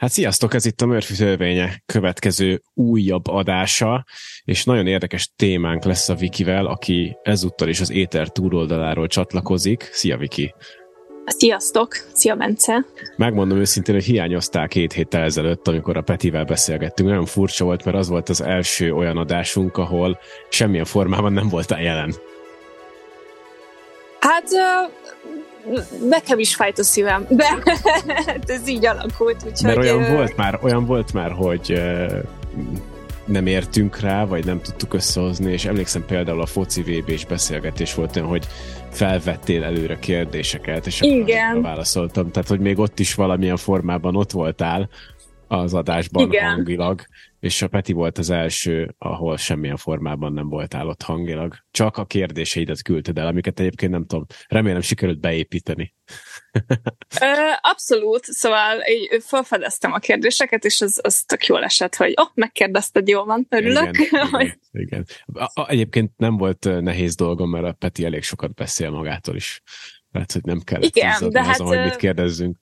Hát sziasztok, ez itt a Murphy törvénye következő újabb adása, és nagyon érdekes témánk lesz a Vikivel, aki ezúttal is az Éter túloldaláról csatlakozik. Szia Viki! Sziasztok! Szia Bence! Megmondom őszintén, hogy hiányoztál két héttel ezelőtt, amikor a Petivel beszélgettünk. Nagyon furcsa volt, mert az volt az első olyan adásunk, ahol semmilyen formában nem voltál jelen. Hát nekem is fájt a szívem, de ez így alakult. Úgyhogy... Mert olyan volt már, olyan volt már, hogy nem értünk rá, vagy nem tudtuk összehozni, és emlékszem például a foci vb is beszélgetés volt olyan, hogy felvettél előre kérdéseket, és Igen. válaszoltam. Tehát, hogy még ott is valamilyen formában ott voltál az adásban Igen. hangilag, és a Peti volt az első, ahol semmilyen formában nem voltál ott hangilag. Csak a kérdéseidet küldted el, amiket egyébként nem tudom, remélem sikerült beépíteni. Abszolút, szóval így felfedeztem a kérdéseket, és az, az tök jól esett, hogy oh, megkérdezted, jól van, örülök. Igen, igen, igen. A, a, egyébként nem volt nehéz dolgom, mert a Peti elég sokat beszél magától is. Tehát, hogy nem kellett igen, de hát, azon, hogy mit kérdezzünk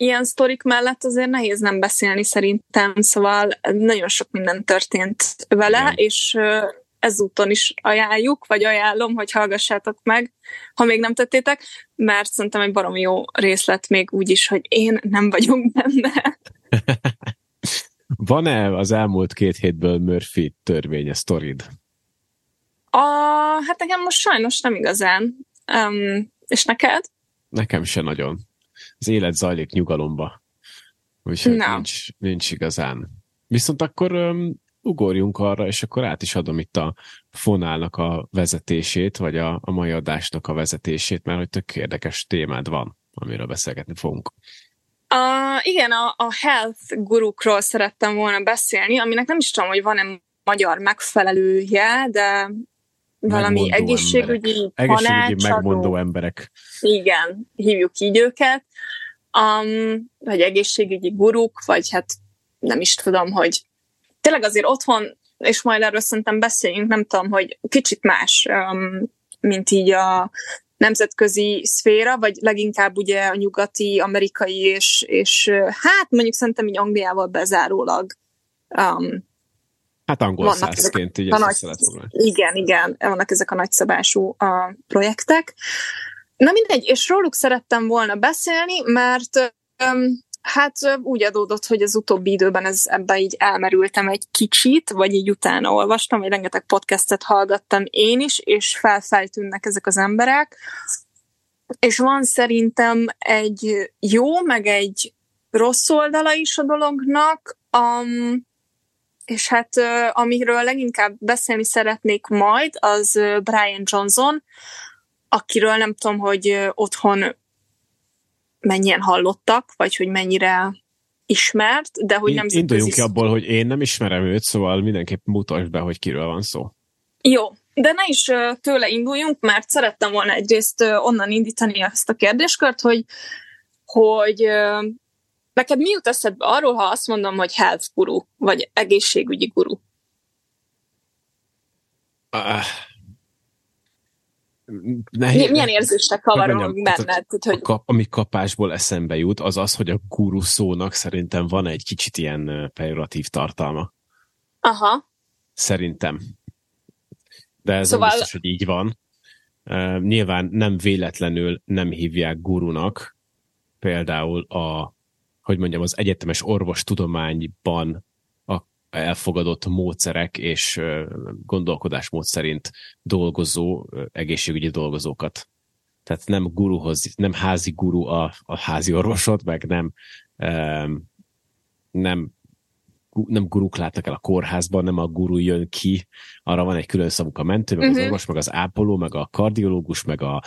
ilyen sztorik mellett azért nehéz nem beszélni szerintem, szóval nagyon sok minden történt vele, Igen. és ezúton is ajánljuk, vagy ajánlom, hogy hallgassátok meg, ha még nem tettétek, mert szerintem egy baromi jó részlet még úgy is, hogy én nem vagyok benne. Van-e az elmúlt két hétből Murphy törvénye sztorid? A, hát nekem most sajnos nem igazán. Um, és neked? Nekem se nagyon az élet zajlik nyugalomba. Úgyhogy no. nincs, nincs igazán. Viszont akkor um, ugorjunk arra, és akkor át is adom itt a fonálnak a vezetését, vagy a, a mai adásnak a vezetését, mert hogy tök érdekes témád van, amiről beszélgetni fogunk. Uh, igen, a, a health gurukról szerettem volna beszélni, aminek nem is tudom, hogy van-e magyar megfelelője, de valami megmondó egészségügyi emberek. Egészségügyi megmondó emberek. Igen, hívjuk így őket. Um, vagy egészségügyi guruk, vagy hát nem is tudom, hogy tényleg azért otthon, és majd erről szerintem beszéljünk, nem tudom, hogy kicsit más, um, mint így a nemzetközi szféra, vagy leginkább ugye a nyugati, amerikai, és, és hát mondjuk szerintem így Angliával bezárólag um, Hát angol százként, így nagy, Igen, igen, vannak ezek a nagyszabású a projektek. Na mindegy, és róluk szerettem volna beszélni, mert um, hát úgy adódott, hogy az utóbbi időben ez, ebbe így elmerültem egy kicsit, vagy így utána olvastam, vagy rengeteg podcastet hallgattam én is, és felfeltűnnek ezek az emberek. És van szerintem egy jó, meg egy rossz oldala is a dolognak. Um, és hát amiről leginkább beszélni szeretnék majd, az Brian Johnson, akiről nem tudom, hogy otthon mennyien hallottak, vagy hogy mennyire ismert, de hogy nem Induljunk ki abból, hogy én nem ismerem őt, szóval mindenképp mutasd be, hogy kiről van szó. Jó, de ne is tőle induljunk, mert szerettem volna egyrészt onnan indítani ezt a kérdéskört, hogy, hogy Neked mi jut eszedbe arról, ha azt mondom, hogy health guru, vagy egészségügyi guru? Uh, nehéz, Milyen érzések kavarog benned? Hogy... Kap, ami kapásból eszembe jut, az az, hogy a guru szónak szerintem van egy kicsit ilyen pejoratív tartalma. Aha. Szerintem. De ez szóval... nem biztos, hogy így van. Uh, nyilván nem véletlenül nem hívják gurunak például a hogy mondjam, az egyetemes orvostudományban elfogadott módszerek és gondolkodásmód szerint dolgozó egészségügyi dolgozókat. Tehát nem guruhoz, nem házi guru a, a házi orvosod, meg nem, nem nem guruk látnak el a kórházban, nem a guru jön ki, arra van egy külön szavuk a mentő, meg uh-huh. az mhm. orvos, meg az ápoló, meg a kardiológus, meg a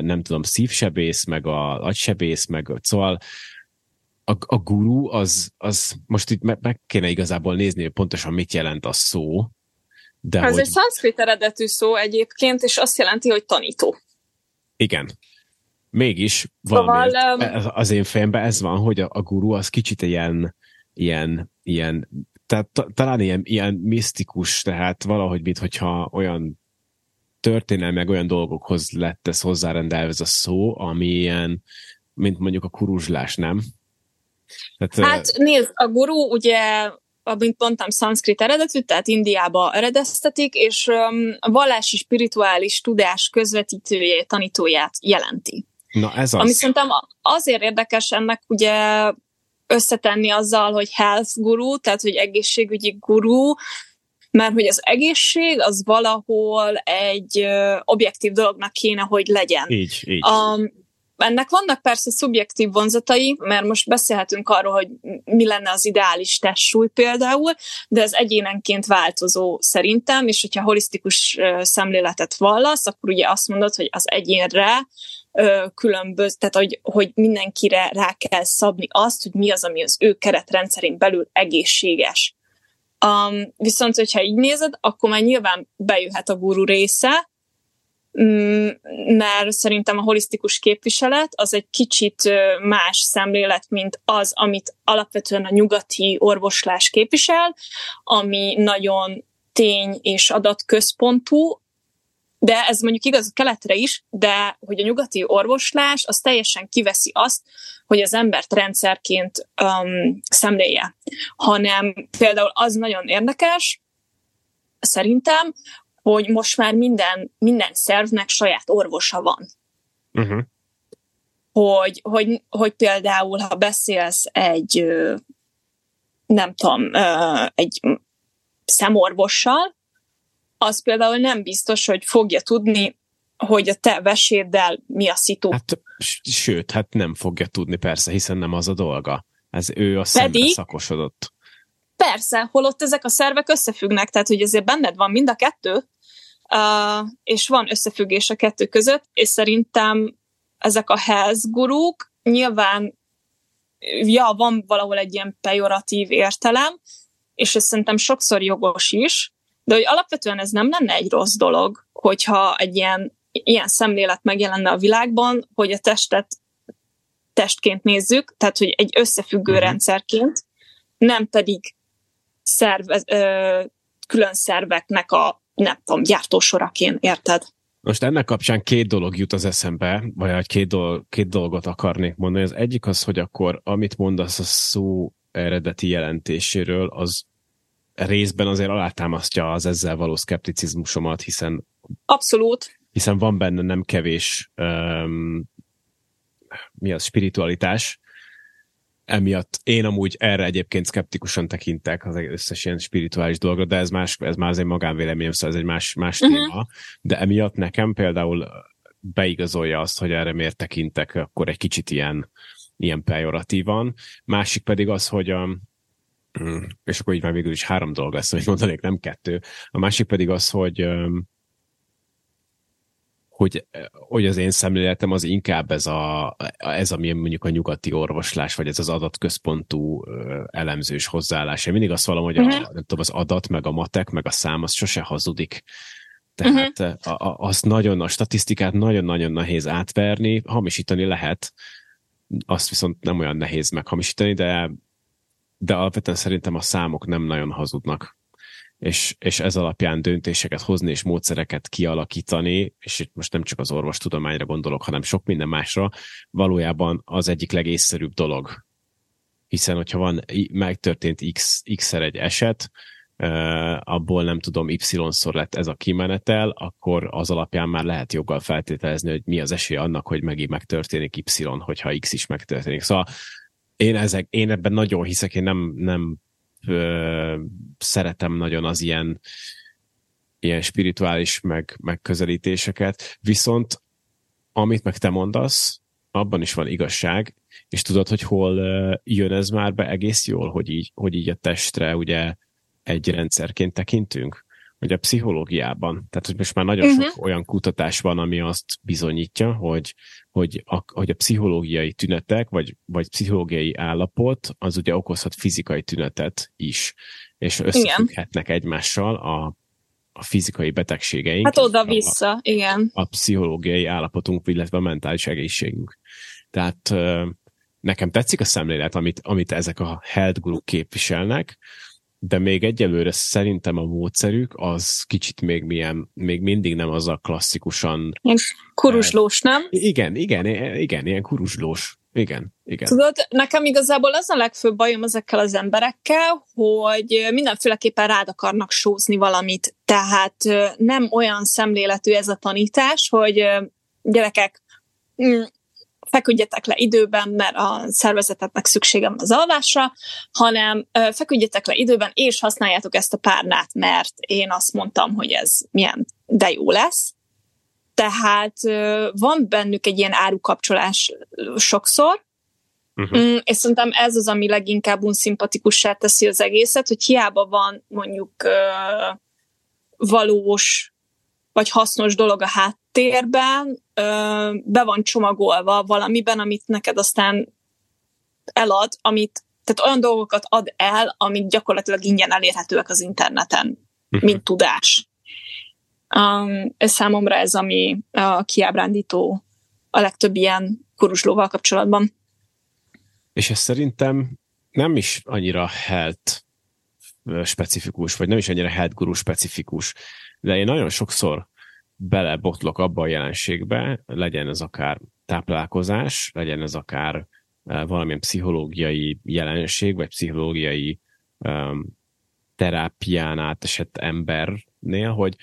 nem tudom, szívsebész, meg a agysebész, meg szóval a, a guru az, az most itt meg, meg kéne igazából nézni, hogy pontosan mit jelent a szó. De Ez hogy... egy szanszkrit eredetű szó egyébként, és azt jelenti, hogy tanító. Igen. Mégis valami szóval, az én fejemben ez van, hogy a, a guru az kicsit ilyen, ilyen, ilyen tehát talán ilyen, ilyen misztikus, tehát valahogy, mint hogyha olyan történelmi, meg olyan dolgokhoz lett ez hozzárendelve ez a szó, ami ilyen, mint mondjuk a kuruzslás, nem? Tehát, hát nézd, a guru ugye mint mondtam, szanszkrit eredetű, tehát Indiába eredeztetik, és um, a vallási spirituális tudás közvetítője, tanítóját jelenti. Na ez az. Ami szerintem azért érdekes ennek ugye összetenni azzal, hogy health guru, tehát hogy egészségügyi guru, mert hogy az egészség az valahol egy ö, objektív dolognak kéne, hogy legyen. Így, így. Um, ennek vannak persze szubjektív vonzatai, mert most beszélhetünk arról, hogy mi lenne az ideális testsúly például, de ez egyénenként változó szerintem, és hogyha holisztikus szemléletet vallasz, akkor ugye azt mondod, hogy az egyénre különböz, tehát hogy, hogy mindenkire rá kell szabni azt, hogy mi az, ami az ő keretrendszerén belül egészséges. Um, viszont, hogyha így nézed, akkor már nyilván bejöhet a guru része, mert szerintem a holisztikus képviselet az egy kicsit más szemlélet, mint az, amit alapvetően a nyugati orvoslás képvisel, ami nagyon tény és adatközpontú, de ez mondjuk igaz a keletre is, de hogy a nyugati orvoslás az teljesen kiveszi azt, hogy az embert rendszerként um, szemlélje. Hanem például az nagyon érdekes, szerintem, hogy most már minden, minden szervnek saját orvosa van. Uh-huh. Hogy, hogy, hogy például, ha beszélsz egy, nem tudom, egy szemorvossal, az például nem biztos, hogy fogja tudni, hogy a te veséddel mi a szitu. Hát, sőt, hát nem fogja tudni persze, hiszen nem az a dolga. Ez ő a szemre szakosodott. Persze, holott ezek a szervek összefüggnek, tehát hogy azért benned van mind a kettő, uh, és van összefüggés a kettő között, és szerintem ezek a health guruk nyilván, ja, van valahol egy ilyen pejoratív értelem, és ez szerintem sokszor jogos is, de hogy alapvetően ez nem lenne egy rossz dolog, hogyha egy ilyen, ilyen szemlélet megjelenne a világban, hogy a testet testként nézzük, tehát hogy egy összefüggő uh-huh. rendszerként, nem pedig szerv, ö, külön szerveknek a, nem tudom, gyártósoraként, érted? Most ennek kapcsán két dolog jut az eszembe, vagy két, dolog, két dolgot akarnék mondani. Az egyik az, hogy akkor amit mondasz a szó eredeti jelentéséről, az részben azért alátámasztja az ezzel való szkepticizmusomat, hiszen Abszolút. Hiszen van benne nem kevés um, mi az, spiritualitás, emiatt én amúgy erre egyébként szkeptikusan tekintek az összes ilyen spirituális dologra, de ez, más, ez már az egy magánvéleményem, szóval ez egy más, más uh-huh. téma, de emiatt nekem például beigazolja azt, hogy erre miért tekintek akkor egy kicsit ilyen, ilyen pejoratívan. Másik pedig az, hogy a, Mm. És akkor így már végül is három dolog lesz, amit mondanék, nem kettő. A másik pedig az, hogy hogy, hogy az én szemléletem az inkább ez, a, ez ami mondjuk a nyugati orvoslás, vagy ez az adatközpontú elemzős hozzáállás. Én mindig azt vallom, hogy uh-huh. a, mhm. nem tudom, az adat, meg a matek, meg a szám, az sose hazudik. Tehát uh-huh. a, a, azt nagyon, a statisztikát nagyon-nagyon nehéz átverni, hamisítani lehet, azt viszont nem olyan nehéz meghamisítani, de de alapvetően szerintem a számok nem nagyon hazudnak. És, és ez alapján döntéseket hozni és módszereket kialakítani, és itt most nem csak az orvostudományra gondolok, hanem sok minden másra, valójában az egyik legészszerűbb dolog. Hiszen, hogyha van, megtörtént X, X-szer egy eset, abból nem tudom, Y-szor lett ez a kimenetel, akkor az alapján már lehet joggal feltételezni, hogy mi az esély annak, hogy megint megtörténik Y, hogyha X is megtörténik. Szóval én, ezek, én ebben nagyon hiszek, én nem, nem ö, szeretem nagyon az ilyen, ilyen spirituális meg, megközelítéseket, viszont amit meg te mondasz, abban is van igazság, és tudod, hogy hol jön ez már be egész jól, hogy így, hogy így a testre ugye egy rendszerként tekintünk? Hogy a pszichológiában, tehát hogy most már nagyon uh-huh. sok olyan kutatás van, ami azt bizonyítja, hogy, hogy, a, hogy a pszichológiai tünetek, vagy, vagy pszichológiai állapot, az ugye okozhat fizikai tünetet is, és összefügghetnek egymással a, a fizikai betegségeink. Hát oda-vissza, igen. A pszichológiai állapotunk, illetve a mentális egészségünk. Tehát nekem tetszik a szemlélet, amit, amit ezek a health group képviselnek, de még egyelőre szerintem a módszerük az kicsit még milyen, még mindig nem az a klasszikusan... Ilyen kuruslós, nem? Igen, igen, igen, ilyen kuruslós. igen, igen. Tudod, nekem igazából az a legfőbb bajom ezekkel az emberekkel, hogy mindenféleképpen rád akarnak sózni valamit. Tehát nem olyan szemléletű ez a tanítás, hogy gyerekek, mm, feküdjetek le időben, mert a szervezetetnek szükségem az alvásra, hanem feküdjetek le időben, és használjátok ezt a párnát, mert én azt mondtam, hogy ez milyen de jó lesz. Tehát van bennük egy ilyen árukapcsolás sokszor, Uh-huh. És szerintem ez az, ami leginkább unszimpatikussá teszi az egészet, hogy hiába van mondjuk uh, valós vagy hasznos dolog a háttérben, uh, be van csomagolva valamiben, amit neked aztán elad, amit, tehát olyan dolgokat ad el, amik gyakorlatilag ingyen elérhetőek az interneten, uh-huh. mint tudás. Um, ez számomra ez, ami a kiábrándító a legtöbb ilyen kuruslóval kapcsolatban. És ez szerintem nem is annyira health specifikus, vagy nem is annyira health guru specifikus, de én nagyon sokszor belebotlok abba a jelenségbe, legyen ez akár táplálkozás, legyen ez akár valamilyen pszichológiai jelenség, vagy pszichológiai um, terápián átesett embernél, hogy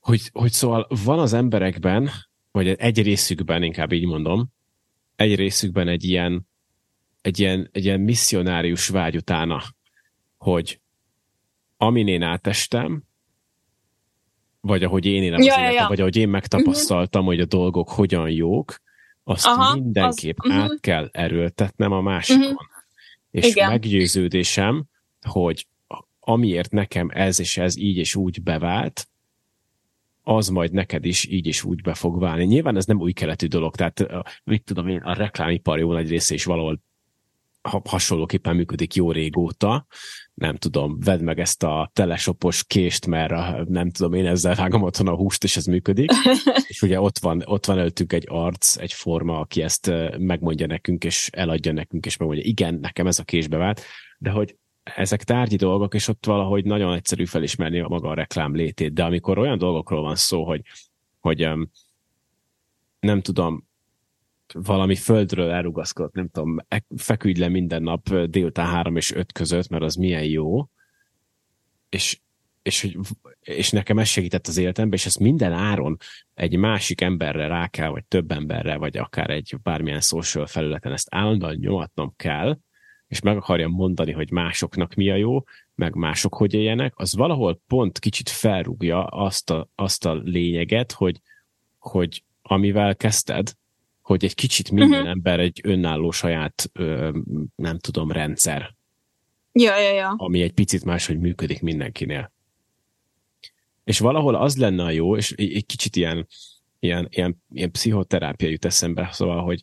hogy, hogy szóval van az emberekben, vagy egy részükben, inkább így mondom, egy részükben egy ilyen, egy ilyen, egy ilyen misszionárius vágy utána, hogy amin én átestem, vagy ahogy én élem ja, az életem, ja. vagy ahogy én megtapasztaltam, uh-huh. hogy a dolgok hogyan jók, azt Aha, mindenképp az, uh-huh. át kell erőltetnem a másikon. Uh-huh. És Igen. meggyőződésem, hogy amiért nekem ez és ez így és úgy bevált, az majd neked is így is úgy be fog válni. Nyilván ez nem új keletű dolog, tehát mit tudom én, a reklámipar jó nagy része is valahol hasonlóképpen működik jó régóta. Nem tudom, vedd meg ezt a telesopos kést, mert nem tudom, én ezzel vágom otthon a húst, és ez működik. és ugye ott van, ott van előttünk egy arc, egy forma, aki ezt megmondja nekünk, és eladja nekünk, és megmondja, igen, nekem ez a késbe vált, de hogy ezek tárgyi dolgok, és ott valahogy nagyon egyszerű felismerni a maga a reklám létét, de amikor olyan dolgokról van szó, hogy, hogy nem tudom, valami földről elrugaszkodott, nem tudom, e, feküdj le minden nap délután három és öt között, mert az milyen jó, és, és, és nekem ez segített az életemben, és ezt minden áron egy másik emberre rá kell, vagy több emberre, vagy akár egy bármilyen social felületen ezt állandóan nyomatnom kell, és meg akarja mondani, hogy másoknak mi a jó, meg mások hogy éljenek, az valahol pont kicsit felrúgja azt a, azt a lényeget, hogy, hogy amivel kezdted, hogy egy kicsit minden uh-huh. ember egy önálló saját, ö, nem tudom, rendszer. Ja, ja, ja. Ami egy picit máshogy működik mindenkinél. És valahol az lenne a jó, és egy kicsit ilyen, ilyen, ilyen, ilyen pszichoterápia jut eszembe, szóval, hogy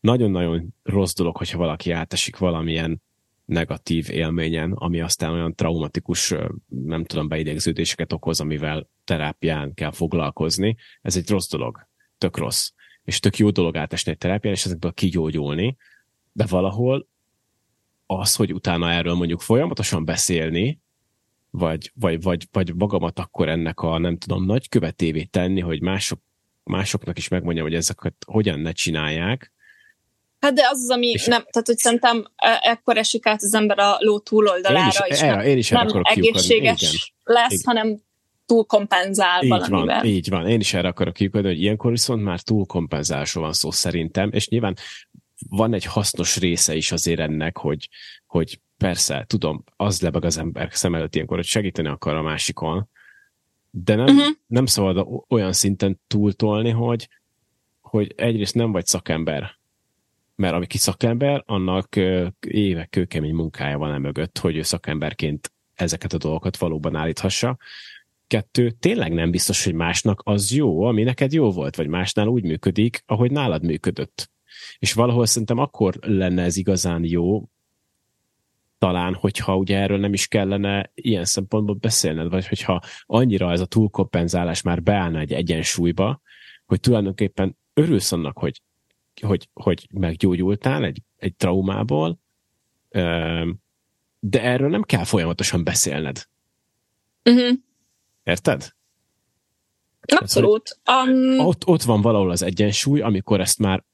nagyon-nagyon rossz dolog, hogyha valaki átesik valamilyen negatív élményen, ami aztán olyan traumatikus, nem tudom, beidegződéseket okoz, amivel terápián kell foglalkozni. Ez egy rossz dolog, tök rossz. És tök jó dolog átesni egy terápián, és ezekből kigyógyulni, de valahol az, hogy utána erről mondjuk folyamatosan beszélni, vagy, vagy, vagy, vagy magamat akkor ennek a, nem tudom, nagy követévé tenni, hogy mások, másoknak is megmondjam, hogy ezeket hogyan ne csinálják, Hát de az az, ami és nem, tehát hogy szerintem e, ekkor esik át az ember a ló túloldalára, én is, és nem, én is nem egészséges igen, lesz, igen. hanem túl kompenzál így valamivel. Van, így van, én is erre akarok kiukodni, hogy ilyenkor viszont már túl kompenzálásról van szó szerintem, és nyilván van egy hasznos része is azért ennek, hogy, hogy persze, tudom, az lebeg az ember szem előtt ilyenkor, hogy segíteni akar a másikon, de nem, uh-huh. nem szabad olyan szinten túltolni, hogy, hogy egyrészt nem vagy szakember mert aki szakember, annak évek kőkemény munkája van emögött, hogy ő szakemberként ezeket a dolgokat valóban állíthassa. Kettő, tényleg nem biztos, hogy másnak az jó, ami neked jó volt, vagy másnál úgy működik, ahogy nálad működött. És valahol szerintem akkor lenne ez igazán jó, talán, hogyha ugye erről nem is kellene ilyen szempontból beszélned, vagy hogyha annyira ez a túlkompenzálás már beállna egy egyensúlyba, hogy tulajdonképpen örülsz annak, hogy hogy, hogy meggyógyultál egy, egy traumából, de erről nem kell folyamatosan beszélned. Uh-huh. Érted? Abszolút. Um... Ott, ott van valahol az egyensúly, amikor ezt már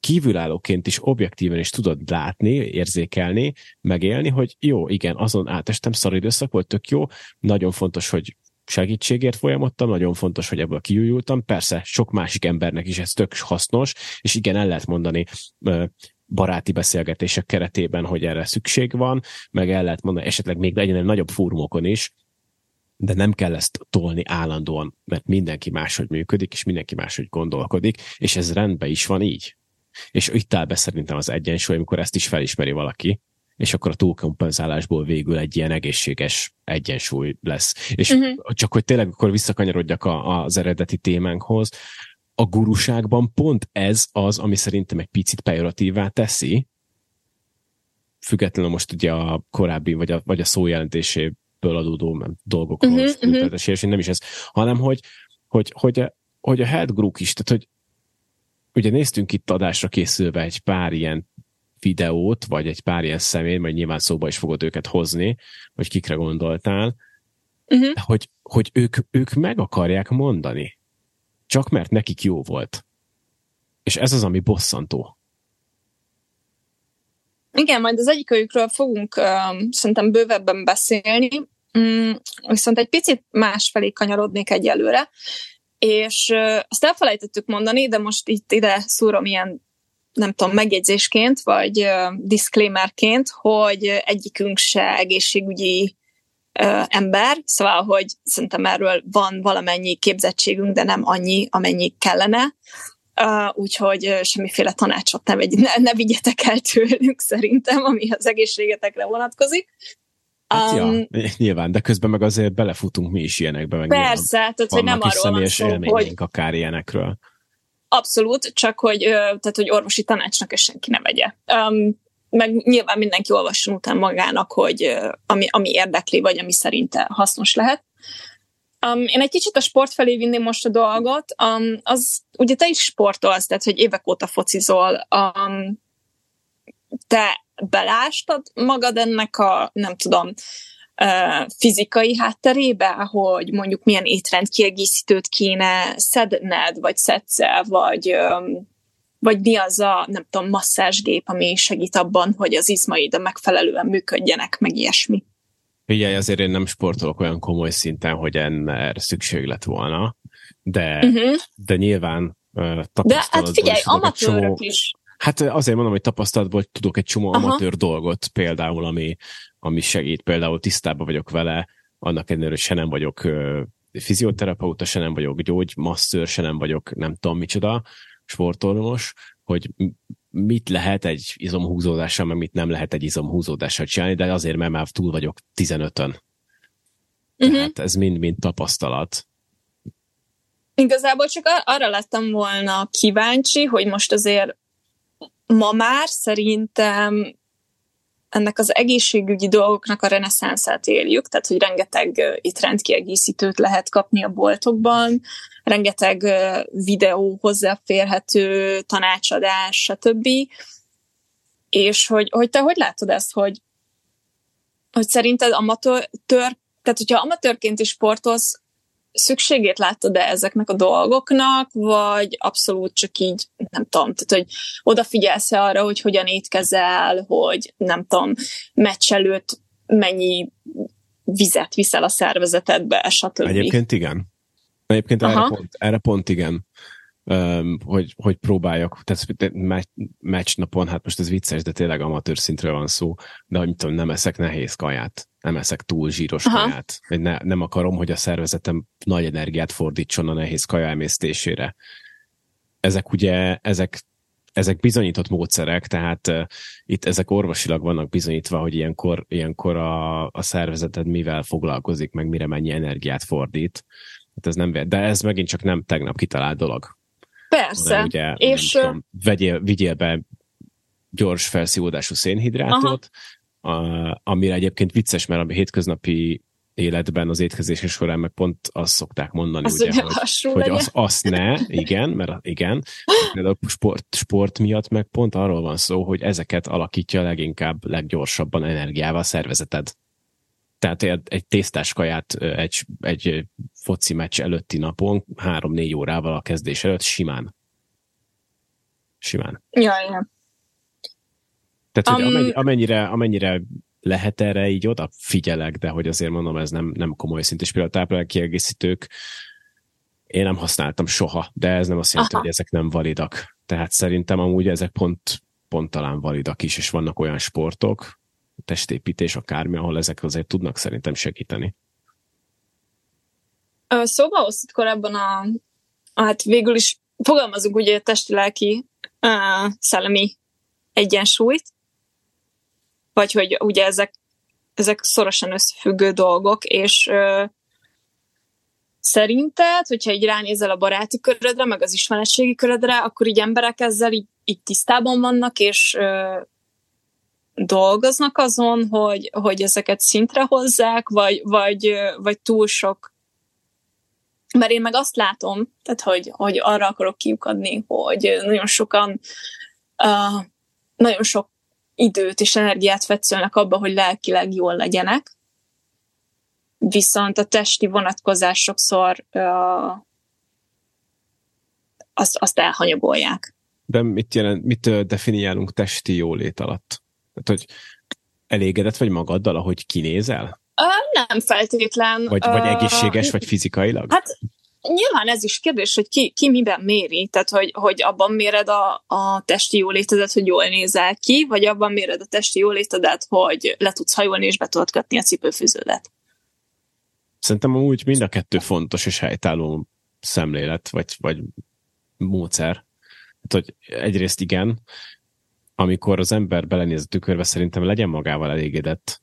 kívülállóként is objektíven is tudod látni, érzékelni, megélni, hogy jó, igen, azon átestem, szar időszak volt, tök jó, nagyon fontos, hogy segítségért folyamodtam, nagyon fontos, hogy ebből kiújultam. Persze sok másik embernek is ez tök hasznos, és igen, el lehet mondani baráti beszélgetések keretében, hogy erre szükség van, meg el lehet mondani esetleg még legyen egy nagyobb fórumokon is, de nem kell ezt tolni állandóan, mert mindenki máshogy működik, és mindenki máshogy gondolkodik, és ez rendben is van így. És itt áll be szerintem az egyensúly, amikor ezt is felismeri valaki, és akkor a túlkompenzálásból végül egy ilyen egészséges egyensúly lesz. És uh-huh. csak hogy tényleg akkor visszakanyarodjak a, az eredeti témánkhoz, a guruságban pont ez az, ami szerintem egy picit pejoratívá teszi, függetlenül most ugye a korábbi, vagy a, vagy a szó jelentéséből adódó dolgokról, uh-huh, uh-huh. és nem is ez, hanem hogy, hogy, hogy, hogy a head group is, tehát hogy ugye néztünk itt adásra készülve egy pár ilyen videót, vagy egy pár ilyen személy, majd nyilván szóba is fogod őket hozni, hogy kikre gondoltál, uh-huh. hogy, hogy ők, ők meg akarják mondani. Csak mert nekik jó volt. És ez az, ami bosszantó. Igen, majd az egyikőjükről fogunk uh, szerintem bővebben beszélni, mm, viszont egy picit másfelé kanyarodnék egyelőre, és uh, azt elfelejtettük mondani, de most itt ide szúrom ilyen nem tudom, megjegyzésként, vagy uh, disclaimerként, hogy egyikünk se egészségügyi ember, szóval, hogy szerintem erről van valamennyi képzettségünk, de nem annyi, amennyi kellene. Uh, úgyhogy semmiféle tanácsot ne, vegy, ne, ne vigyetek el tőlünk szerintem, ami az egészségetekre vonatkozik. Hát um, ja, nyilván, de közben meg azért belefutunk mi is ilyenekbe. Meg persze, tehát hogy nem arról van szó, hogy... akár ilyenekről. Abszolút, csak hogy, tehát, hogy orvosi tanácsnak ezt senki ne vegye. Um, meg nyilván mindenki olvasson után magának, hogy ami, ami érdekli, vagy ami szerinte hasznos lehet. Um, én egy kicsit a sport felé vinném most a dolgot. Um, az, ugye te is sportolsz, tehát hogy évek óta focizol. Um, te belástad magad ennek a, nem tudom, fizikai hátterébe, hogy mondjuk milyen étrendkiegészítőt kéne szedned, vagy szedsz vagy, vagy mi az a, nem tudom, masszázsgép, ami segít abban, hogy az izmaid megfelelően működjenek, meg ilyesmi. Figyelj, azért én nem sportolok olyan komoly szinten, hogy erre szükség lett volna, de, uh-huh. de nyilván uh, De hát figyelj, amatőrök csomó... is Hát azért mondom, hogy tapasztalatból tudok egy csomó Aha. amatőr dolgot, például, ami, ami segít, például tisztában vagyok vele, annak ellenére, hogy se nem vagyok uh, fizioterapeuta, se nem vagyok gyógymasször, se nem vagyok nem tudom micsoda, sportolós, hogy mit lehet egy izomhúzódással, meg mit nem lehet egy izomhúzódással csinálni, de azért, mert már túl vagyok 15-ön. Uh-huh. Tehát ez mind-mind tapasztalat. Igazából csak arra lettem volna kíváncsi, hogy most azért ma már szerintem ennek az egészségügyi dolgoknak a reneszánszát éljük, tehát hogy rengeteg itt rendkiegészítőt lehet kapni a boltokban, rengeteg videó hozzáférhető, tanácsadás, stb. És hogy, hogy te hogy látod ezt, hogy, hogy szerinted amatőr, tehát hogyha amatőrként is sportolsz, szükségét látod-e ezeknek a dolgoknak, vagy abszolút csak így, nem tudom, tehát hogy odafigyelsz-e arra, hogy hogyan étkezel, hogy nem tudom, meccs előtt mennyi vizet viszel a szervezetedbe, stb. Egyébként igen. Egyébként erre pont, erre pont igen. Um, hogy, hogy próbáljak, tehát meccs napon, hát most ez vicces, de tényleg amatőr szintről van szó, de hogy tudom, nem eszek nehéz kaját nem eszek túl zsíros Aha. kaját. Ne, nem akarom, hogy a szervezetem nagy energiát fordítson a nehéz kaja emésztésére. Ezek ugye, ezek, ezek bizonyított módszerek, tehát uh, itt ezek orvosilag vannak bizonyítva, hogy ilyenkor, ilyenkor a, a szervezeted mivel foglalkozik, meg mire mennyi energiát fordít. Hát ez nem, de ez megint csak nem tegnap kitalált dolog. Persze. ugye, és... Tudom, vegyél, vigyél be gyors felszívódású szénhidrátot, Aha a, amire egyébként vicces, mert a hétköznapi életben az étkezés során meg pont azt szokták mondani, az ugye, hogy, hogy az, azt ne, igen, mert igen, például sport, sport miatt meg pont arról van szó, hogy ezeket alakítja leginkább leggyorsabban energiával a szervezeted. Tehát egy, egy tésztás kaját egy, egy foci meccs előtti napon három-négy órával a kezdés előtt simán simán. Ja, ja. Tehát, hogy um, amennyire, amennyire lehet erre így oda figyelek, de hogy azért mondom, ez nem, nem komoly szint. És például a táplálék kiegészítők én nem használtam soha, de ez nem azt jelenti, Aha. hogy ezek nem validak. Tehát szerintem amúgy ezek pont, pont talán validak is, és vannak olyan sportok, testépítés, akármi, ahol ezek azért tudnak szerintem segíteni. Szóval hoztad korábban a, a, hát végül is fogalmazunk ugye testi-lelki szellemi egyensúlyt, vagy hogy ugye ezek, ezek szorosan összefüggő dolgok, és ö, szerinted, hogyha így ránézel a baráti körödre, meg az ismeretségi körödre, akkor így emberek ezzel így, így tisztában vannak, és ö, dolgoznak azon, hogy, hogy ezeket szintre hozzák, vagy, vagy, vagy túl sok mert én meg azt látom, tehát hogy, hogy arra akarok kiukadni, hogy nagyon sokan uh, nagyon sok időt és energiát fetszölnek abba, hogy lelkileg jól legyenek, viszont a testi vonatkozás sokszor uh, azt, azt elhanyagolják. De mit, jelent, mit definiálunk testi jólét alatt? Tehát, hogy elégedett vagy magaddal, ahogy kinézel? Nem feltétlen. Vagy, vagy egészséges, vagy fizikailag? Hát nyilván ez is kérdés, hogy ki, ki miben méri, tehát hogy, hogy abban méred a, a testi jólétedet, hogy jól nézel ki, vagy abban méred a testi jólétedet, hogy le tudsz hajolni és be tudod kötni a cipőfűződet. Szerintem amúgy mind a kettő fontos és helytálló szemlélet, vagy, vagy módszer. Hát, hogy egyrészt igen, amikor az ember belenéz a tükörbe, szerintem legyen magával elégedett,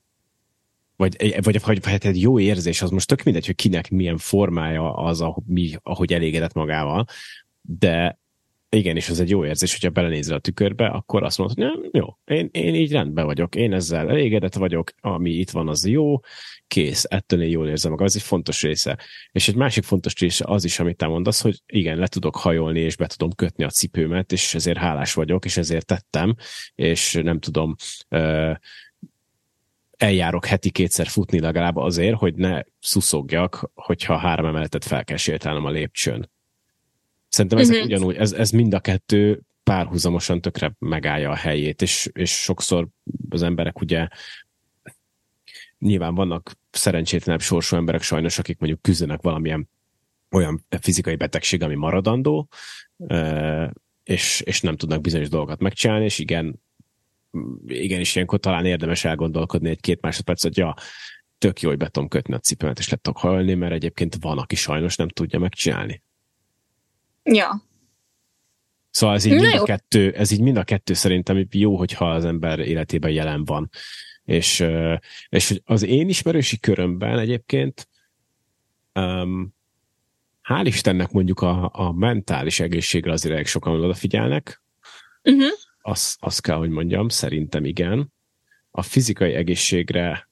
vagy, vagy, vagy, vagy egy jó érzés, az most tök mindegy, hogy kinek milyen formája az, ahogy, ahogy elégedett magával, de igen, és az egy jó érzés, hogyha belenézel a tükörbe, akkor azt mondod, hogy jó, én, én így rendben vagyok, én ezzel elégedett vagyok, ami itt van, az jó, kész, ettől én jól érzem magam, ez egy fontos része. És egy másik fontos része az is, amit te mondasz, hogy igen, le tudok hajolni, és be tudom kötni a cipőmet, és ezért hálás vagyok, és ezért tettem, és nem tudom, eljárok heti kétszer futni legalább azért, hogy ne szuszogjak, hogyha három emeletet fel kell sétálnom a lépcsőn. Szerintem ezek uh-huh. ugyanúgy, ez, ez mind a kettő párhuzamosan tökre megállja a helyét, és, és sokszor az emberek ugye nyilván vannak szerencsétlenebb sorsú emberek sajnos, akik mondjuk küzdenek valamilyen olyan fizikai betegség, ami maradandó, és, és nem tudnak bizonyos dolgokat megcsinálni, és igen, igenis ilyenkor talán érdemes elgondolkodni egy-két másodperc, hogy ja, tök jó, hogy be tudom kötni a cipőmet, és le tudok hajolni, mert egyébként van, aki sajnos nem tudja megcsinálni. Ja. Szóval ez így, mind a kettő, ez így mind a kettő szerintem jó, hogyha az ember életében jelen van. És, és az én ismerősi körömben egyébként um, hál' Istennek mondjuk a, a mentális egészségre azért elég sokan odafigyelnek. Uh-huh azt, az kell, hogy mondjam, szerintem igen. A fizikai egészségre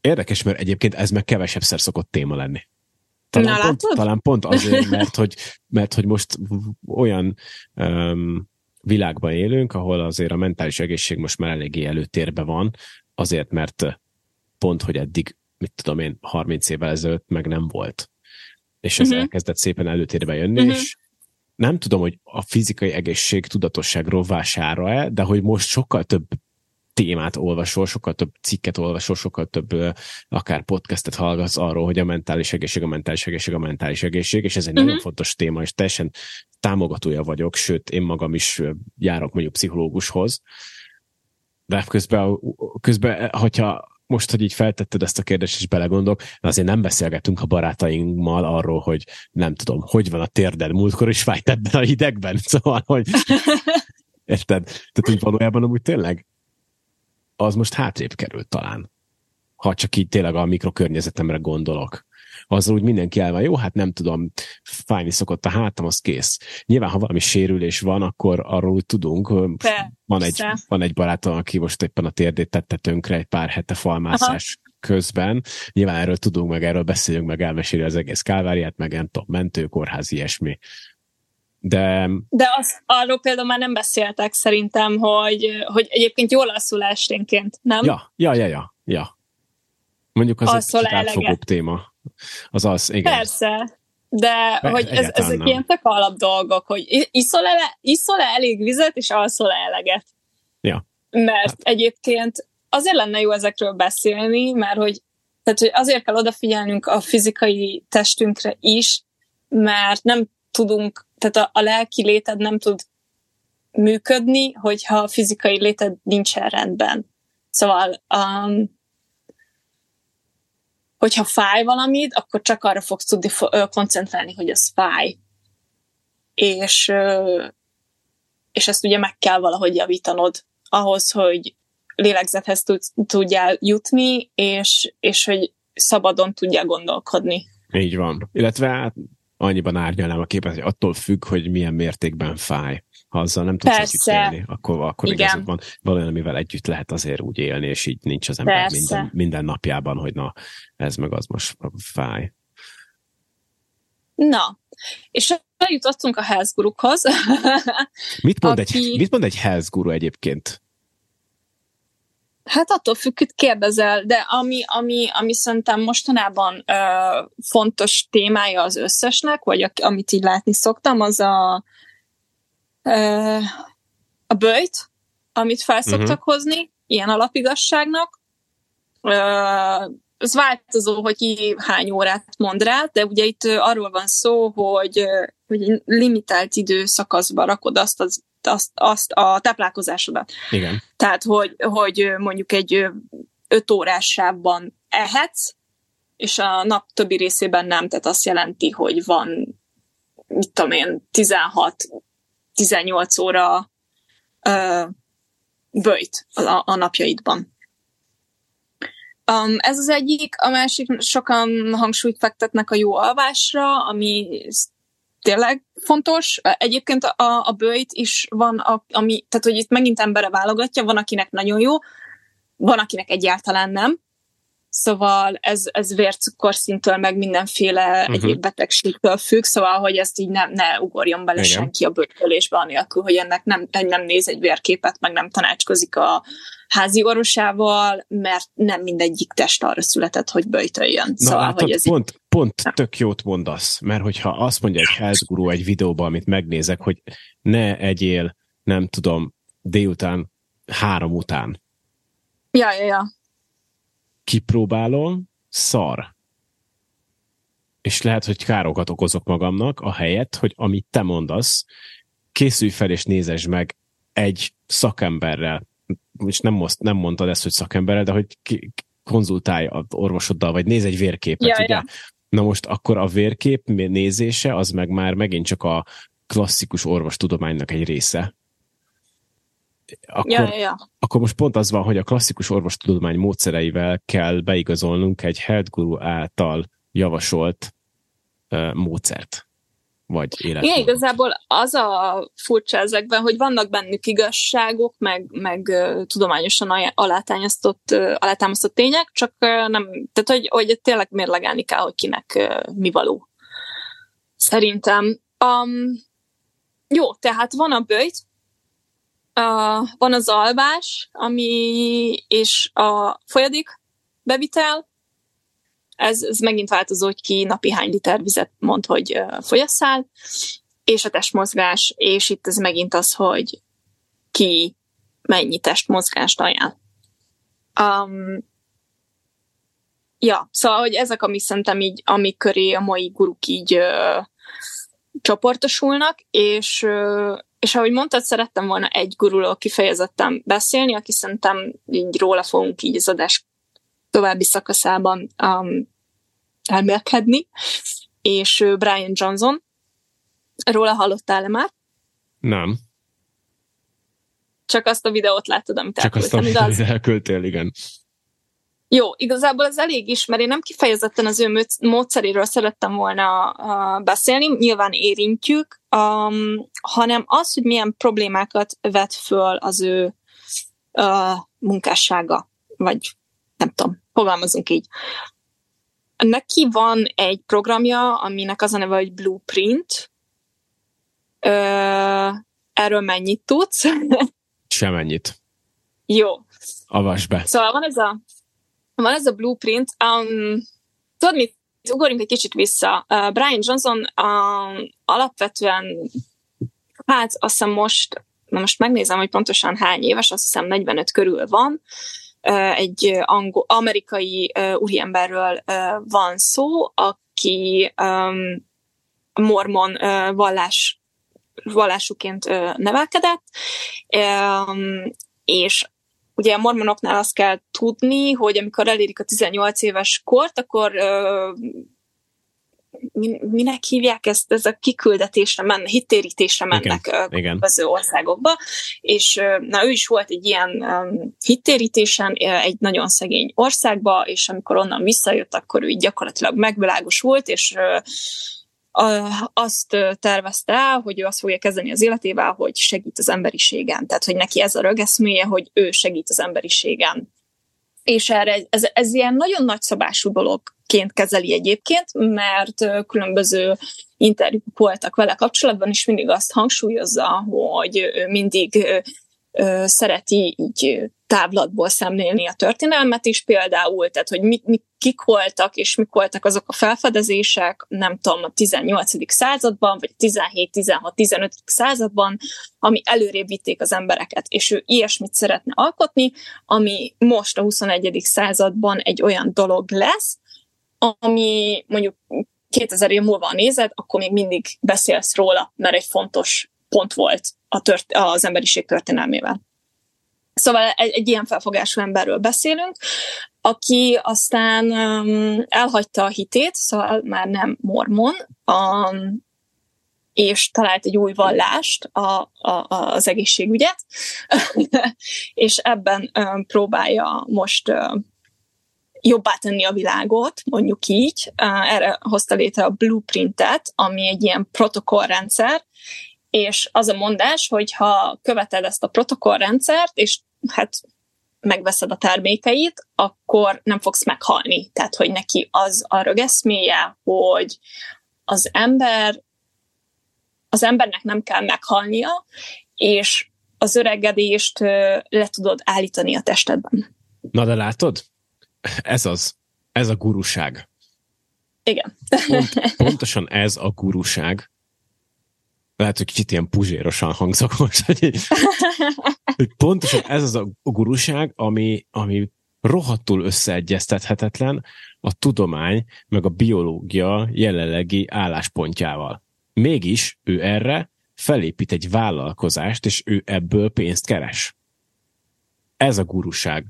érdekes, mert egyébként ez meg kevesebbszer szokott téma lenni. Talán, Na, pont, talán pont azért, mert hogy, mert hogy most olyan um, világban élünk, ahol azért a mentális egészség most már eléggé előtérbe van, azért, mert pont, hogy eddig, mit tudom én, 30 évvel ezelőtt meg nem volt. És ez uh-huh. elkezdett szépen előtérbe jönni, uh-huh. és nem tudom, hogy a fizikai egészség tudatosság rovására-e, de hogy most sokkal több témát olvasol, sokkal több cikket olvasol, sokkal több akár podcastet hallgatsz arról, hogy a mentális egészség, a mentális egészség, a mentális egészség, és ez egy uh-huh. nagyon fontos téma, és teljesen támogatója vagyok, sőt, én magam is járok mondjuk pszichológushoz, de közben, közben hogyha most, hogy így feltetted ezt a kérdést, és belegondolok, azért nem beszélgetünk a barátaimmal arról, hogy nem tudom, hogy van a térded, múltkor is fájt ebben a hidegben, szóval, hogy érted? Tehát, hogy valójában amúgy tényleg az most hátrébb került talán. Ha csak így tényleg a mikrokörnyezetemre gondolok azzal úgy mindenki el van, jó, hát nem tudom, fájni szokott a hátam, az kész. Nyilván, ha valami sérülés van, akkor arról úgy tudunk. Persze. Van egy, van egy barátom, aki most éppen a térdét tette tönkre egy pár hete falmászás Aha. közben. Nyilván erről tudunk, meg erről beszéljünk, meg elmeséli az egész káváriát, meg nem tudom, mentőkórház, ilyesmi. De, De az, arról például már nem beszéltek szerintem, hogy, hogy egyébként jól alszul esténként, nem? Ja, ja, ja, ja. ja. Mondjuk az Alszol egy átfogóbb téma. Az az, igen. Persze. de Be, hogy ez, ezek nem. ilyen tök alap dolgok, hogy iszol-e, iszol-e elég vizet, és alszol-e eleget. Ja. Mert hát. egyébként azért lenne jó ezekről beszélni, mert hogy, tehát, hogy azért kell odafigyelnünk a fizikai testünkre is, mert nem tudunk, tehát a, a lelki léted nem tud működni, hogyha a fizikai léted nincsen rendben. Szóval um, hogyha fáj valamit, akkor csak arra fogsz tudni koncentrálni, hogy az fáj. És, és ezt ugye meg kell valahogy javítanod ahhoz, hogy lélegzethez tudjál jutni, és, és hogy szabadon tudjál gondolkodni. Így van. Illetve hát annyiban árnyalnám a képet, hogy attól függ, hogy milyen mértékben fáj. Ha azzal nem tudsz együtt élni, akkor, akkor Igen. igazad van. Valamivel együtt lehet azért úgy élni, és így nincs az ember minden, minden napjában, hogy na, ez meg az most fáj. Na, és eljutottunk a health gurukhoz. mit, mond aki... egy, mit mond egy health guru egyébként? Hát attól függ, hogy kérdezel, de ami, ami, ami szerintem mostanában ö, fontos témája az összesnek, vagy a, amit így látni szoktam, az a, a bőjt, amit felszoktak uh-huh. hozni, ilyen alapigasságnak. Ez változó, hogy ki hány órát mond rá, de ugye itt arról van szó, hogy, hogy limitált időszakaszba rakod azt az azt, azt a táplálkozásodat. Igen. Tehát, hogy, hogy mondjuk egy öt órás sávban ehetsz, és a nap többi részében nem, tehát azt jelenti, hogy van, mit tudom én, 16-18 óra ö, bőjt a, a napjaidban. Um, ez az egyik, a másik, sokan hangsúlyt fektetnek a jó alvásra, ami tényleg fontos. Egyébként a, a bőjt is van, a, ami, tehát hogy itt megint embere válogatja, van akinek nagyon jó, van akinek egyáltalán nem. Szóval ez, ez vércukorszintől, meg mindenféle uh-huh. egyéb betegségtől függ, szóval, hogy ezt így nem, ne ugorjon bele Igen. senki a bőtölésbe, anélkül, hogy ennek nem, nem néz egy vérképet, meg nem tanácskozik a házi orvosával, mert nem mindegyik test arra született, hogy böjtöljön. Na, szóval, látod, hogy ez pont, így... pont tök jót mondasz, mert hogyha azt mondja egy health guru egy videóban, amit megnézek, hogy ne egyél, nem tudom, délután három után. Ja, ja, ja kipróbálom, szar. És lehet, hogy károkat okozok magamnak, a helyet, hogy amit te mondasz, készülj fel és nézesd meg egy szakemberrel, és nem, most, nem mondtad ezt, hogy szakemberrel, de hogy konzultálj az orvosoddal, vagy néz egy vérképet, ja, ugye? Ja. Na most akkor a vérkép nézése, az meg már megint csak a klasszikus orvostudománynak egy része akkor, ja, ja, ja. akkor most pont az van, hogy a klasszikus orvostudomány módszereivel kell beigazolnunk egy health guru által javasolt uh, módszert vagy életmódot. Igen, igazából az a furcsa ezekben, hogy vannak bennük igazságok, meg, meg tudományosan alátámasztott, uh, alátámasztott tények, csak nem, tehát hogy, hogy tényleg mérlegelni kell, hogy kinek mi való. Szerintem. Um, jó, tehát van a bőjt, Uh, van az alvás, ami és a folyadék bevitel. Ez, ez megint változó, hogy ki napi hány liter vizet mond, hogy folyasszál. És a testmozgás, és itt ez megint az, hogy ki mennyi testmozgást ajánl. Um, ja, szóval, hogy ezek, ami szerintem így, amik köré a mai guruk így uh, csoportosulnak, és, és ahogy mondtad, szerettem volna egy guruló kifejezetten beszélni, aki szerintem így róla fogunk így az adás további szakaszában um, elmélkedni, és Brian Johnson. Róla hallottál-e már? Nem. Csak azt a videót láttad, amit Csak azt, amit elküldtél, igen. Jó, igazából ez elég is, mert én nem kifejezetten az ő módszeréről szerettem volna uh, beszélni, nyilván érintjük, um, hanem az, hogy milyen problémákat vet föl az ő uh, munkássága, vagy nem tudom, fogalmazunk így. Neki van egy programja, aminek az a neve, hogy Blueprint. Uh, erről mennyit tudsz? Semennyit. Jó. Avasd be. Szóval van ez a van ez a blueprint, um, tudod mit? Ugorjunk egy kicsit vissza. Uh, Brian Johnson uh, alapvetően, hát azt hiszem most, na most megnézem, hogy pontosan hány éves, azt hiszem 45 körül van, uh, egy angol, amerikai uh, úriemberről uh, van szó, aki um, mormon uh, vallás vallásúként nevelkedett, és ugye a mormonoknál azt kell tudni, hogy amikor elérik a 18 éves kort, akkor minek hívják ezt, ez a kiküldetésre mennek, hittérítésre mennek igen, különböző országokba, és na ő is volt egy ilyen hittérítésen egy nagyon szegény országba, és amikor onnan visszajött, akkor ő így gyakorlatilag megvilágos volt, és azt tervezte el, hogy ő azt fogja kezdeni az életével, hogy segít az emberiségen. Tehát, hogy neki ez a rögeszméje, hogy ő segít az emberiségen. És erre ez, ez ilyen nagyon nagyszabású dologként kezeli egyébként, mert különböző interjúk voltak vele kapcsolatban, és mindig azt hangsúlyozza, hogy ő mindig szereti így távlatból szemlélni a történelmet is például, tehát hogy mi, mi, kik voltak és mik voltak azok a felfedezések, nem tudom, a 18. században, vagy 17, 16, 15. században, ami előrébb vitték az embereket, és ő ilyesmit szeretne alkotni, ami most a 21. században egy olyan dolog lesz, ami mondjuk 2000 év múlva nézed, akkor még mindig beszélsz róla, mert egy fontos pont volt a tört, az emberiség történelmével. Szóval egy, egy ilyen felfogású emberről beszélünk, aki aztán um, elhagyta a hitét, szóval már nem mormon, um, és talált egy új vallást, a, a, az egészségügyet, és ebben um, próbálja most um, jobbá tenni a világot, mondjuk így. Uh, erre hozta létre a blueprintet, ami egy ilyen protokollrendszer, és az a mondás, hogy ha követed ezt a protokollrendszert, és hát megveszed a termékeit, akkor nem fogsz meghalni. Tehát, hogy neki az a rögeszméje, hogy az ember, az embernek nem kell meghalnia, és az öregedést le tudod állítani a testedben. Na de látod? Ez az. Ez a guruság. Igen. Pont, pontosan ez a guruság, lehet, hogy kicsit ilyen puzsérosan hangzok most, hogy, hogy pontosan ez az a guruság, ami, ami rohadtul összeegyeztethetetlen a tudomány meg a biológia jelenlegi álláspontjával. Mégis ő erre felépít egy vállalkozást, és ő ebből pénzt keres. Ez a guruság.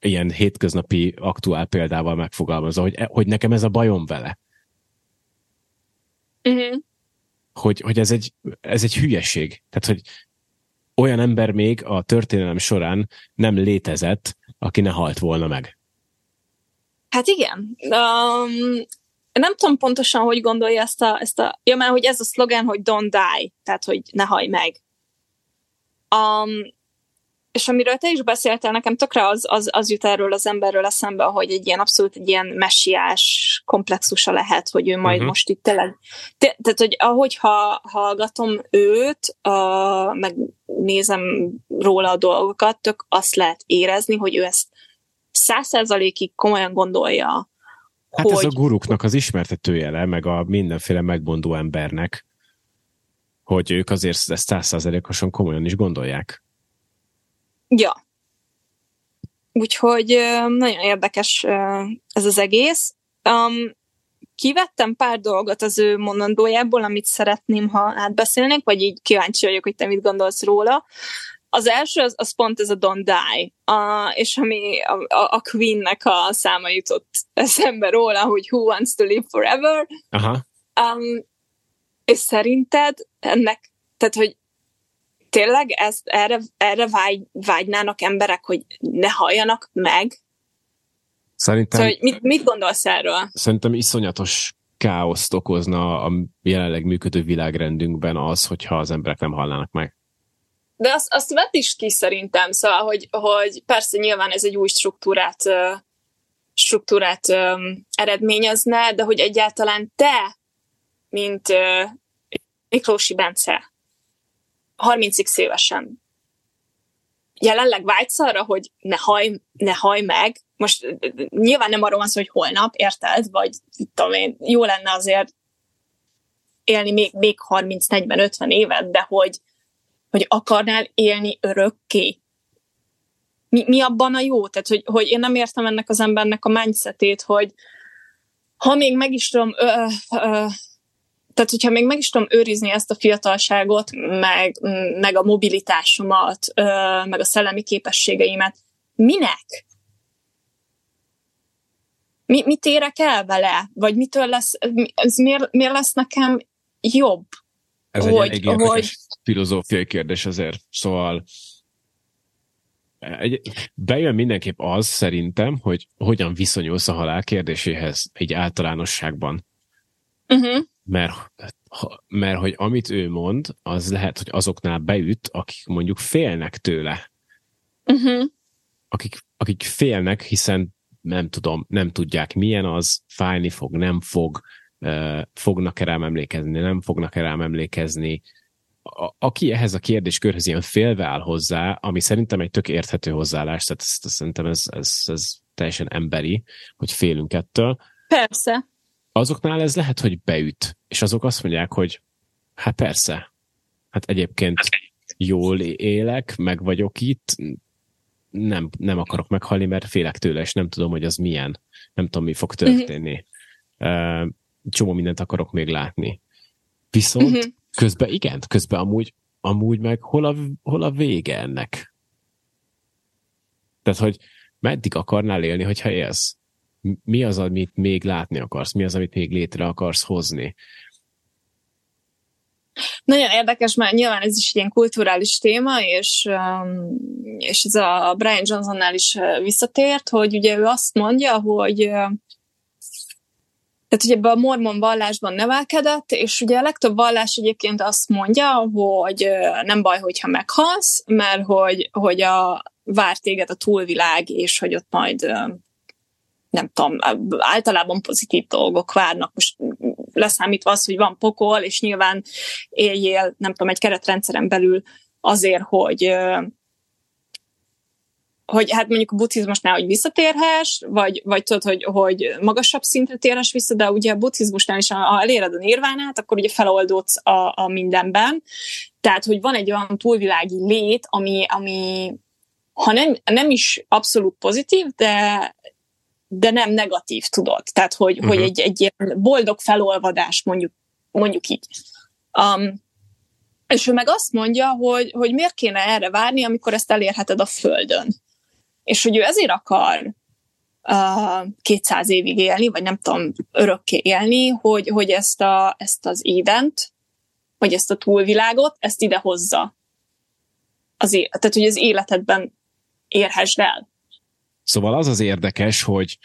Ilyen hétköznapi aktuál példával megfogalmazza, hogy, hogy nekem ez a bajom vele. Uh-huh hogy, hogy ez, egy, ez egy hülyeség. Tehát, hogy olyan ember még a történelem során nem létezett, aki ne halt volna meg. Hát igen. Um, nem tudom pontosan, hogy gondolja ezt a, ezt a... Ja, mert hogy ez a szlogen, hogy don't die, tehát, hogy ne haj meg. Um, és amiről te is beszéltél, nekem tökre az, az, az jut erről az emberről eszembe, hogy egy ilyen abszolút egy ilyen messiás komplexusa lehet, hogy ő majd uh-huh. most itt tényleg, te, tehát, hogy ahogy ha, hallgatom őt, uh, meg nézem róla a dolgokat, tök azt lehet érezni, hogy ő ezt száz százalékig komolyan gondolja. Hát hogy... ez a guruknak az ismertetőjele, meg a mindenféle megbondó embernek, hogy ők azért ezt százszázalékosan komolyan is gondolják. Ja. Úgyhogy nagyon érdekes ez az egész. Um, kivettem pár dolgot az ő mondandójából, amit szeretném, ha átbeszélnénk, vagy így kíváncsi vagyok, hogy te mit gondolsz róla. Az első, az, az pont ez a Don't Die, uh, és ami a, a, a Queen-nek a száma jutott eszembe róla, hogy Who Wants to Live Forever. Aha. Um, és szerinted ennek, tehát hogy tényleg ezt, erre, erre vágy, vágynának emberek, hogy ne halljanak meg? Szerintem... Szóval, mit, mit gondolsz erről? Szerintem iszonyatos káoszt okozna a jelenleg működő világrendünkben az, hogyha az emberek nem hallnának meg. De azt, azt vett is ki szerintem, szóval, hogy, hogy persze nyilván ez egy új struktúrát, struktúrát um, eredményezne, de hogy egyáltalán te, mint uh, Miklósi Bence, 30x évesen jelenleg vágysz arra, hogy ne haj, ne haj meg. Most nyilván nem arról van szó, hogy holnap, érted? Vagy tudom én, jó lenne azért élni még, még 30-40-50 évet, de hogy, hogy akarnál élni örökké. Mi, mi abban a jó? Tehát, hogy, hogy én nem értem ennek az embernek a mindsetét, hogy ha még meg is tudom ö, ö, tehát, hogyha még meg is tudom őrizni ezt a fiatalságot, meg, meg a mobilitásomat, meg a szellemi képességeimet, minek? Mi, mit érek el vele? Vagy mitől lesz, ez miért, miért lesz nekem jobb? Ez hogy, egy elég hogy... filozófiai kérdés azért. Szóval egy, bejön mindenképp az szerintem, hogy hogyan viszonyulsz a halál kérdéséhez egy általánosságban. Uh-huh mert, mert hogy amit ő mond, az lehet, hogy azoknál beüt, akik mondjuk félnek tőle. Uh-huh. Akik, akik félnek, hiszen nem tudom, nem tudják milyen az, fájni fog, nem fog, fognak-e rám emlékezni, nem fognak-e rám emlékezni. A, aki ehhez a kérdéskörhöz ilyen félve áll hozzá, ami szerintem egy tök érthető hozzáállás, tehát ezt, ezt, szerintem ez, ez, ez teljesen emberi, hogy félünk ettől. Persze azoknál ez lehet, hogy beüt, és azok azt mondják, hogy hát persze, hát egyébként jól élek, meg vagyok itt, nem, nem akarok meghalni, mert félek tőle, és nem tudom, hogy az milyen. Nem tudom, mi fog történni. Uh, csomó mindent akarok még látni. Viszont uh-huh. közben igen, közben amúgy, amúgy meg hol a, hol a vége ennek? Tehát, hogy meddig akarnál élni, hogyha élsz? mi az, amit még látni akarsz, mi az, amit még létre akarsz hozni. Nagyon érdekes, mert nyilván ez is ilyen kulturális téma, és, um, és ez a Brian Johnsonnál is uh, visszatért, hogy ugye ő azt mondja, hogy uh, tehát ugye ebbe a mormon vallásban nevelkedett, és ugye a legtöbb vallás egyébként azt mondja, hogy uh, nem baj, hogyha meghalsz, mert hogy, hogy a, vár téged a túlvilág, és hogy ott majd nem tudom, általában pozitív dolgok várnak. Most leszámítva az, hogy van pokol, és nyilván éljél, nem tudom, egy keretrendszeren belül azért, hogy hogy hát mondjuk a buddhizmusnál, hogy visszatérhess, vagy, vagy tudod, hogy, hogy magasabb szintre térhess vissza, de ugye a buddhizmusnál is, ha eléred a nirvánát, akkor ugye feloldódsz a, a mindenben. Tehát, hogy van egy olyan túlvilági lét, ami, ami ha nem, nem is abszolút pozitív, de, de nem negatív, tudod. Tehát, hogy, uh-huh. hogy egy, egy ilyen boldog felolvadás, mondjuk, mondjuk így. Um, és ő meg azt mondja, hogy, hogy miért kéne erre várni, amikor ezt elérheted a Földön. És hogy ő ezért akar uh, 200 évig élni, vagy nem tudom, örökké élni, hogy, hogy ezt, a, ezt az édent, vagy ezt a túlvilágot, ezt ide hozza. Az é- tehát, hogy az életedben érhessd el. Szóval az az érdekes, hogy,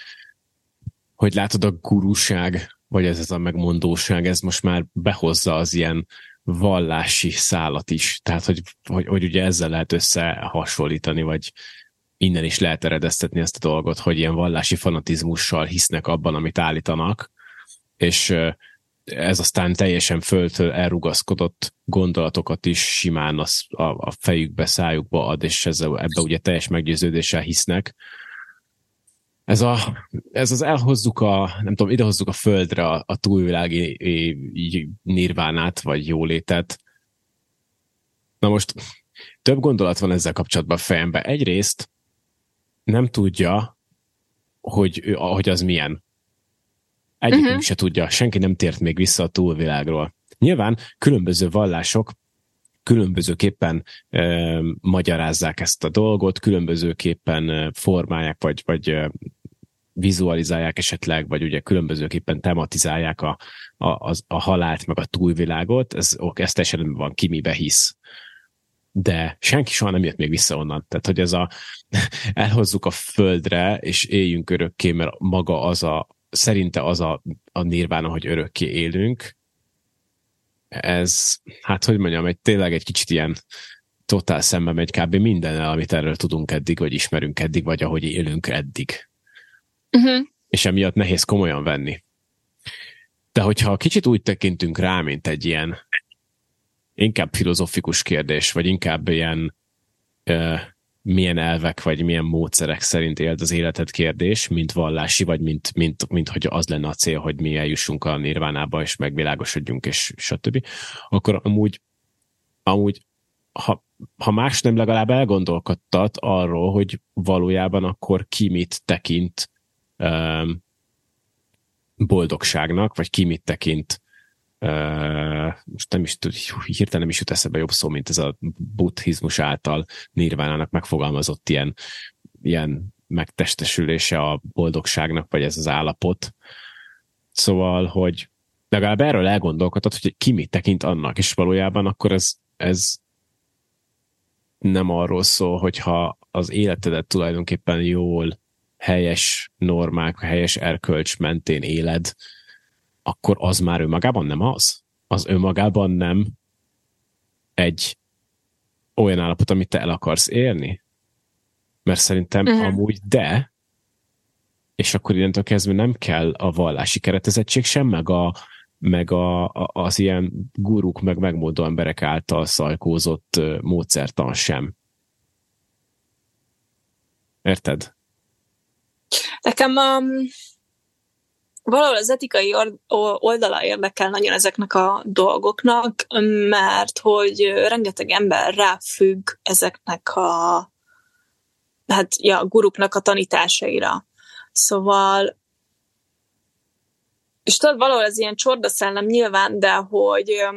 hogy látod a gurúság, vagy ez, ez a megmondóság, ez most már behozza az ilyen vallási szállat is. Tehát, hogy, hogy, hogy ugye ezzel lehet összehasonlítani, vagy innen is lehet eredeztetni ezt a dolgot, hogy ilyen vallási fanatizmussal hisznek abban, amit állítanak, és ez aztán teljesen földtől elrugaszkodott gondolatokat is simán a, a, a fejükbe, szájukba ad, és ezzel, ebbe ugye teljes meggyőződéssel hisznek, ez, a, ez az elhozzuk a, nem tudom, idehozzuk a földre a, a túlvilági nirvánát, vagy jólétet. Na most több gondolat van ezzel kapcsolatban a fejemben. Egyrészt nem tudja, hogy, hogy az milyen. Egyikünk uh-huh. se tudja, senki nem tért még vissza a túlvilágról. Nyilván különböző vallások különbözőképpen e, magyarázzák ezt a dolgot, különbözőképpen formálják, vagy, vagy vizualizálják esetleg, vagy ugye különbözőképpen tematizálják a, a, a, a halált, meg a túlvilágot, ez, ez teljesen van, ki mibe hisz. De senki soha nem jött még vissza onnan. Tehát, hogy ez a elhozzuk a földre, és éljünk örökké, mert maga az a, szerinte az a, a nirvána, hogy örökké élünk, ez, hát hogy mondjam, egy tényleg egy kicsit ilyen totál szembe megy kb. minden, amit erről tudunk eddig, vagy ismerünk eddig, vagy ahogy élünk eddig. Uh-huh. És emiatt nehéz komolyan venni. De hogyha kicsit úgy tekintünk rá, mint egy ilyen inkább filozofikus kérdés, vagy inkább ilyen uh, milyen elvek vagy milyen módszerek szerint élt az életed kérdés, mint vallási, vagy mint, mint, mint hogy az lenne a cél, hogy mi eljussunk a nirvánába, és megvilágosodjunk, és stb. Akkor amúgy, amúgy ha, ha más nem legalább elgondolkodtat arról, hogy valójában akkor ki mit tekint um, boldogságnak, vagy ki mit tekint most nem is tud, hirtelen nem is jut eszebe jobb szó, mint ez a buddhizmus által nirvánának megfogalmazott ilyen, ilyen megtestesülése a boldogságnak, vagy ez az állapot. Szóval, hogy legalább erről elgondolkodhat, hogy ki mit tekint annak, és valójában akkor ez, ez nem arról szól, hogyha az életedet tulajdonképpen jól, helyes normák, helyes erkölcs mentén éled, akkor az már önmagában nem az? Az önmagában nem egy olyan állapot, amit te el akarsz érni? Mert szerintem uh-huh. amúgy de, és akkor innentől kezdve nem kell a vallási keretezettség sem, meg, a, meg a, a, az ilyen guruk, meg megmódó emberek által szajkózott módszertan sem. Érted? Nekem um, valahol az etikai oldala érdekel nagyon ezeknek a dolgoknak, mert hogy rengeteg ember ráfügg ezeknek a hát, ja, guruknak a tanításaira. Szóval és tudod, valahol ez ilyen csordaszellem nyilván, de hogy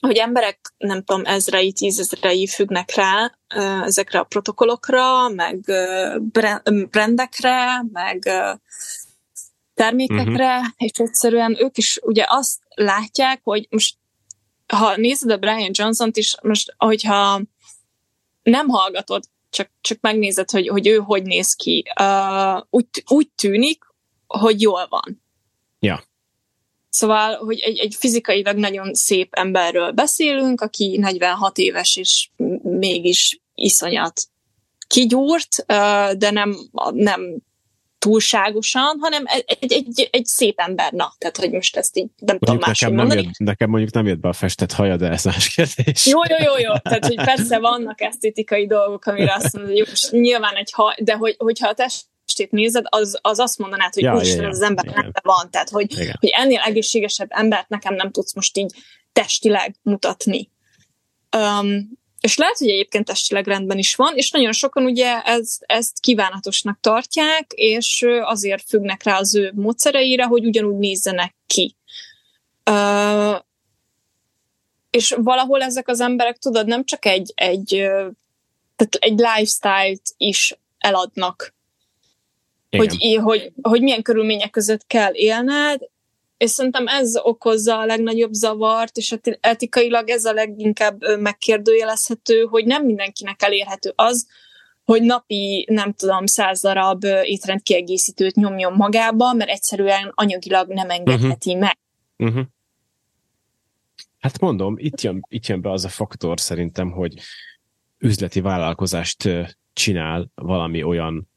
hogy emberek, nem tudom, ezrei, tízezrei függnek rá ezekre a protokollokra, meg brandekre, meg termékekre, uh-huh. és egyszerűen ők is ugye azt látják, hogy most ha nézed a Brian Johnson-t is, most hogyha nem hallgatod, csak, csak megnézed, hogy, hogy ő hogy néz ki, uh, úgy, úgy tűnik, hogy jól van. Ja. Szóval, hogy egy, egy fizikailag nagyon szép emberről beszélünk, aki 46 éves, és mégis iszonyat kigyúrt, de nem, nem túlságosan, hanem egy, egy, egy szép ember, na, tehát hogy most ezt így nem tudom nekem, nem jött, nekem mondjuk nem jött be a festett haja, de ez más kérdés. Jó, jó, jó, jó, tehát hogy persze vannak esztétikai dolgok, amire azt mondod, hogy most nyilván egy haj, de hogy, hogyha a test testét nézed, az, az azt mondanád, hogy ja, úristen, ja, ja. az ember nem van. Tehát, hogy, hogy ennél egészségesebb embert nekem nem tudsz most így testileg mutatni. Um, és lehet, hogy egyébként testileg rendben is van, és nagyon sokan ugye ez, ezt kívánatosnak tartják, és azért függnek rá az ő módszereire, hogy ugyanúgy nézzenek ki. Uh, és valahol ezek az emberek, tudod, nem csak egy, egy, tehát egy lifestyle-t is eladnak hogy, hogy, hogy milyen körülmények között kell élned, és szerintem ez okozza a legnagyobb zavart, és etikailag ez a leginkább megkérdőjelezhető, hogy nem mindenkinek elérhető az, hogy napi, nem tudom, száz darab étrendkiegészítőt nyomjon magába, mert egyszerűen anyagilag nem engedheti uh-huh. meg. Uh-huh. Hát mondom, itt jön, itt jön be az a faktor szerintem, hogy üzleti vállalkozást csinál valami olyan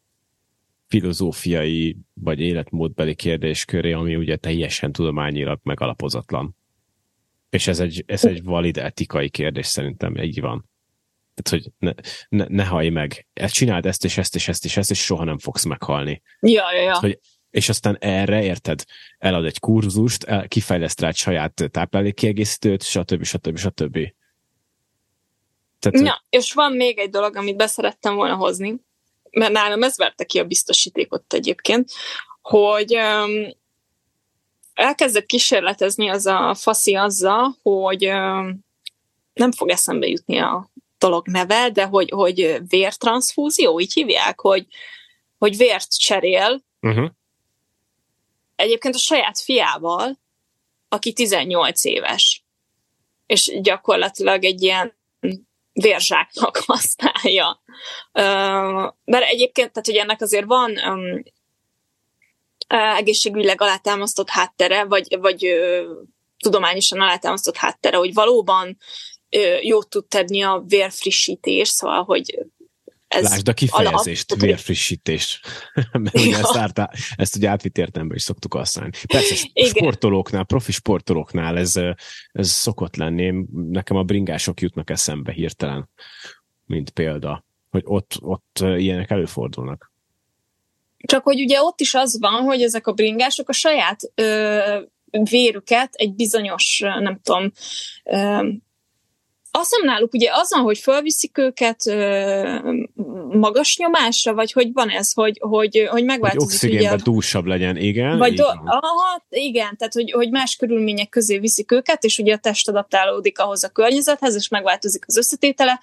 filozófiai vagy életmódbeli kérdésköré, ami ugye teljesen tudományilag megalapozatlan. És ez egy, ez egy valid etikai kérdés szerintem, így van. Tehát, hogy ne, ne, ne hallj meg, csináld ezt és ezt és ezt és ezt, és soha nem fogsz meghalni. Ja, ja, ja. hogy, és aztán erre, érted, elad egy kurzust, el, kifejleszt rá egy saját táplálékkiegészítőt, stb. stb. stb. Tehát, ja, és van még egy dolog, amit beszerettem volna hozni, mert nálam ez verte ki a biztosítékot egyébként, hogy um, elkezdett kísérletezni az a faszi azzal, hogy um, nem fog eszembe jutni a dolog neve, de hogy, hogy vértranszfúzió, így hívják, hogy, hogy vért cserél, uh-huh. egyébként a saját fiával, aki 18 éves. És gyakorlatilag egy ilyen vérzsáknak használja. Mert egyébként, tehát hogy ennek azért van egészségügyileg alátámasztott háttere, vagy, vagy tudományosan alátámasztott háttere, hogy valóban jót tud tenni a vérfrissítés, szóval, hogy ez Lásd a kifejezést, alap, vérfrissítés. Mert ugye ezt, ártá, ezt ugye átvitt értelemben is szoktuk használni. Persze, Igen. sportolóknál, profi sportolóknál ez, ez szokott lenni. Nekem a bringások jutnak eszembe hirtelen. mint példa, hogy ott, ott ilyenek előfordulnak. Csak hogy ugye ott is az van, hogy ezek a bringások a saját ö, vérüket egy bizonyos, nem tudom, ö, azt hiszem náluk ugye azon, hogy fölviszik őket ö, magas nyomásra, vagy hogy van ez, hogy, hogy, hogy megváltozik. Hogy oxigénben ugye, dúsabb legyen, igen. Vagy do, aha, igen, tehát hogy, hogy más körülmények közé viszik őket, és ugye a test adaptálódik ahhoz a környezethez, és megváltozik az összetétele,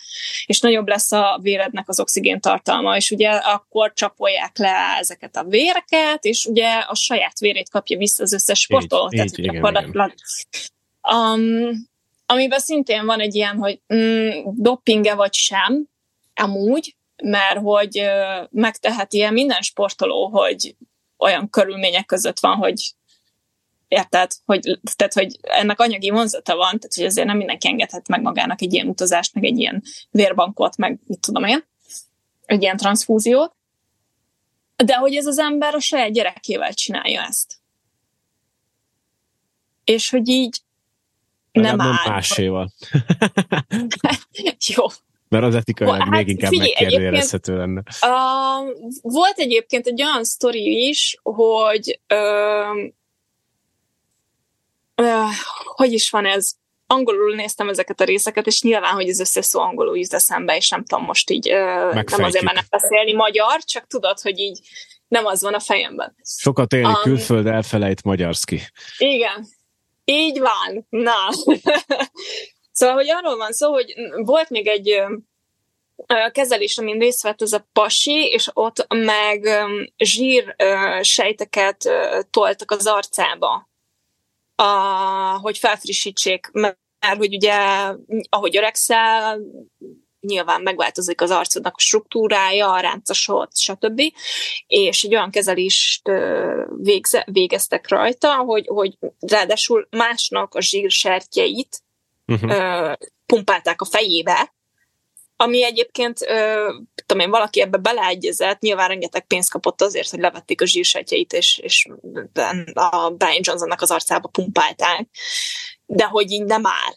és nagyobb lesz a vérednek az oxigén tartalma, és ugye akkor csapolják le ezeket a véreket, és ugye a saját vérét kapja vissza az összes sportoló. tehát, így, igen, igen. Um, amiben szintén van egy ilyen, hogy mm, dopinge vagy sem, amúgy, mert hogy ö, megtehet ilyen minden sportoló, hogy olyan körülmények között van, hogy érted, hogy, tehát, hogy ennek anyagi vonzata van, tehát hogy azért nem mindenki engedhet meg magának egy ilyen utazást, meg egy ilyen vérbankot, meg mit tudom én, egy ilyen transfúziót, de hogy ez az ember a saját gyerekével csinálja ezt. És hogy így nem áll. máséval. Jó. Mert az etikailag hát, még inkább megkérdőjelezhető lenne. Uh, volt egyébként egy olyan sztori is, hogy uh, uh, hogy is van ez? Angolul néztem ezeket a részeket, és nyilván, hogy ez összes szó angolul jut eszembe, és nem tudom most így, uh, nem azért, mert nem beszélni magyar, csak tudod, hogy így nem az van a fejemben. Sokat élni um, külföld, elfelejt magyarszki. Igen, így van, na. szóval, hogy arról van szó, hogy volt még egy kezelés, amin részt vett ez a pasi, és ott meg zsír sejteket toltak az arcába, hogy felfrissítsék, mert hogy ugye, ahogy öregszel, nyilván megváltozik az arcodnak a struktúrája, a ráncosod, stb. És egy olyan kezelést végze, végeztek rajta, hogy, hogy ráadásul másnak a zsírsertjeit uh-huh. pumpálták a fejébe, ami egyébként, tudom én, valaki ebbe beleegyezett, nyilván rengeteg pénzt kapott azért, hogy levették a zsírsetjeit, és, és a Brian Johnsonnak az arcába pumpálták, de hogy így nem áll.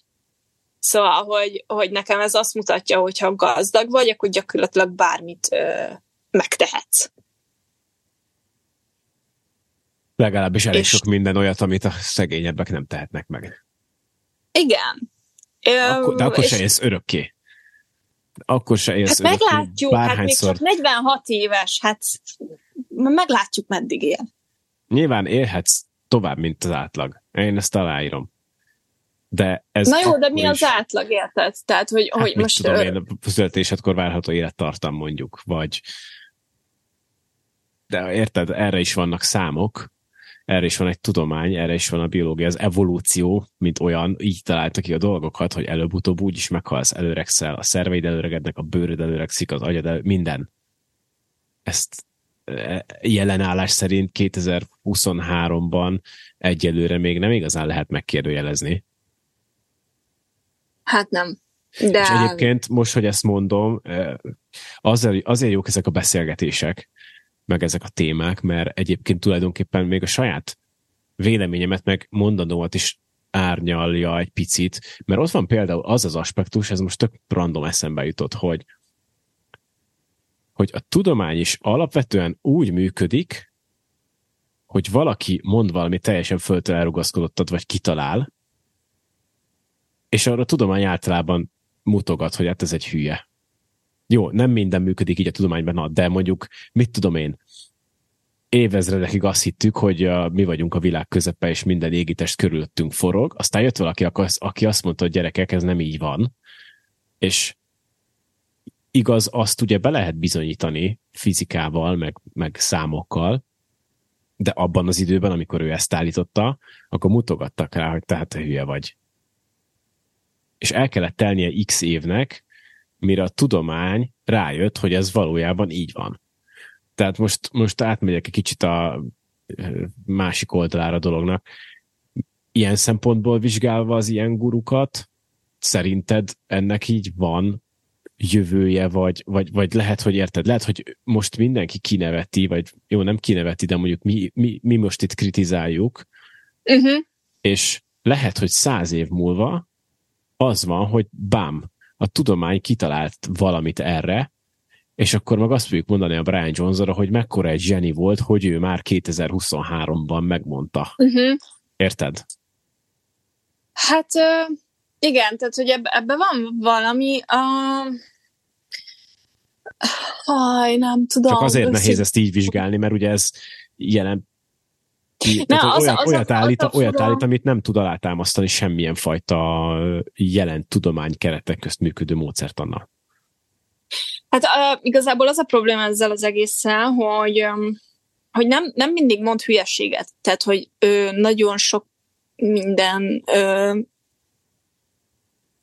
Szóval, hogy, hogy nekem ez azt mutatja, hogy ha gazdag vagy, akkor gyakorlatilag bármit ö, megtehetsz. Legalábbis elég és... sok minden olyat, amit a szegényebbek nem tehetnek meg. Igen. Akkor, de akkor és... se élsz örökké. Akkor se élsz hát örökké. meglátjuk, hát még csak 46 éves, hát meglátjuk, meddig él. Nyilván élhetsz tovább, mint az átlag. Én ezt aláírom. De ez Na jó, de mi az is... átlag, érted? Tehát, hogy, hát hogy most... Tudom én, a születésedkor várható élettartam mondjuk, vagy... De érted, erre is vannak számok, erre is van egy tudomány, erre is van a biológia, az evolúció, mint olyan, így találta ki a dolgokat, hogy előbb-utóbb úgy is meghalsz, előregszel, a szerveid előregednek, a bőröd előregszik, az agyad elő, minden. Ezt e, jelenállás szerint 2023-ban egyelőre még nem igazán lehet megkérdőjelezni. Hát nem. De... És egyébként most, hogy ezt mondom, azért, azért jók ezek a beszélgetések, meg ezek a témák, mert egyébként tulajdonképpen még a saját véleményemet, meg mondanómat is árnyalja egy picit, mert ott van például az az aspektus, ez most tök random eszembe jutott, hogy hogy a tudomány is alapvetően úgy működik, hogy valaki mond valami teljesen föltől elrugaszkodottat, vagy kitalál, és arra a tudomány általában mutogat, hogy hát ez egy hülye. Jó, nem minden működik így a tudományban, de mondjuk, mit tudom én, évezredekig azt hittük, hogy a, mi vagyunk a világ közepe, és minden égitest körülöttünk forog. Aztán jött valaki, aki azt mondta, hogy gyerekek, ez nem így van. És igaz, azt ugye be lehet bizonyítani fizikával, meg, meg számokkal, de abban az időben, amikor ő ezt állította, akkor mutogattak rá, hogy tehát te hülye vagy és el kellett telnie x évnek, mire a tudomány rájött, hogy ez valójában így van. Tehát most, most átmegyek egy kicsit a másik oldalára a dolognak. Ilyen szempontból vizsgálva az ilyen gurukat, szerinted ennek így van jövője, vagy, vagy, vagy lehet, hogy érted, lehet, hogy most mindenki kineveti, vagy jó, nem kineveti, de mondjuk mi, mi, mi most itt kritizáljuk, uh-huh. és lehet, hogy száz év múlva az van, hogy bám, a tudomány kitalált valamit erre, és akkor meg azt fogjuk mondani a Brian Johnsonra, hogy mekkora egy zseni volt, hogy ő már 2023-ban megmondta. Uh-huh. Érted? Hát igen, tehát hogy ebbe, ebbe van valami, uh, Haj, nem tudom. Csak azért nehéz ezt így vizsgálni, mert ugye ez jelen ki, ne, az, olyat, az, olyat, az, állít, az olyat állít, amit nem tud alátámasztani semmilyen fajta jelen tudomány keretek közt működő módszert annak. Hát uh, igazából az a probléma ezzel az egésszel, hogy, um, hogy nem, nem mindig mond hülyeséget. Tehát, hogy ő nagyon sok minden ö,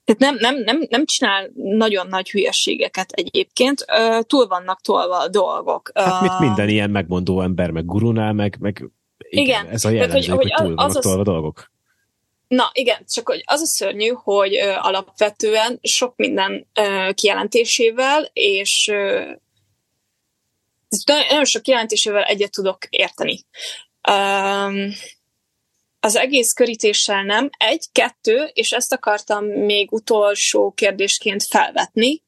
tehát nem, nem, nem, nem csinál nagyon nagy hülyeségeket egyébként, ö, túl vannak tolva a dolgok. Hát mit minden ilyen megmondó ember, meg gurunál, meg, meg igen, igen. ez a jellemző, Tehát, hogy, hogy, túl vannak az tolva a dolgok. Na igen, csak hogy az a szörnyű, hogy ö, alapvetően sok minden ö, kijelentésével, és ö, nagyon sok kijelentésével egyet tudok érteni. Um, az egész körítéssel nem. Egy, kettő, és ezt akartam még utolsó kérdésként felvetni,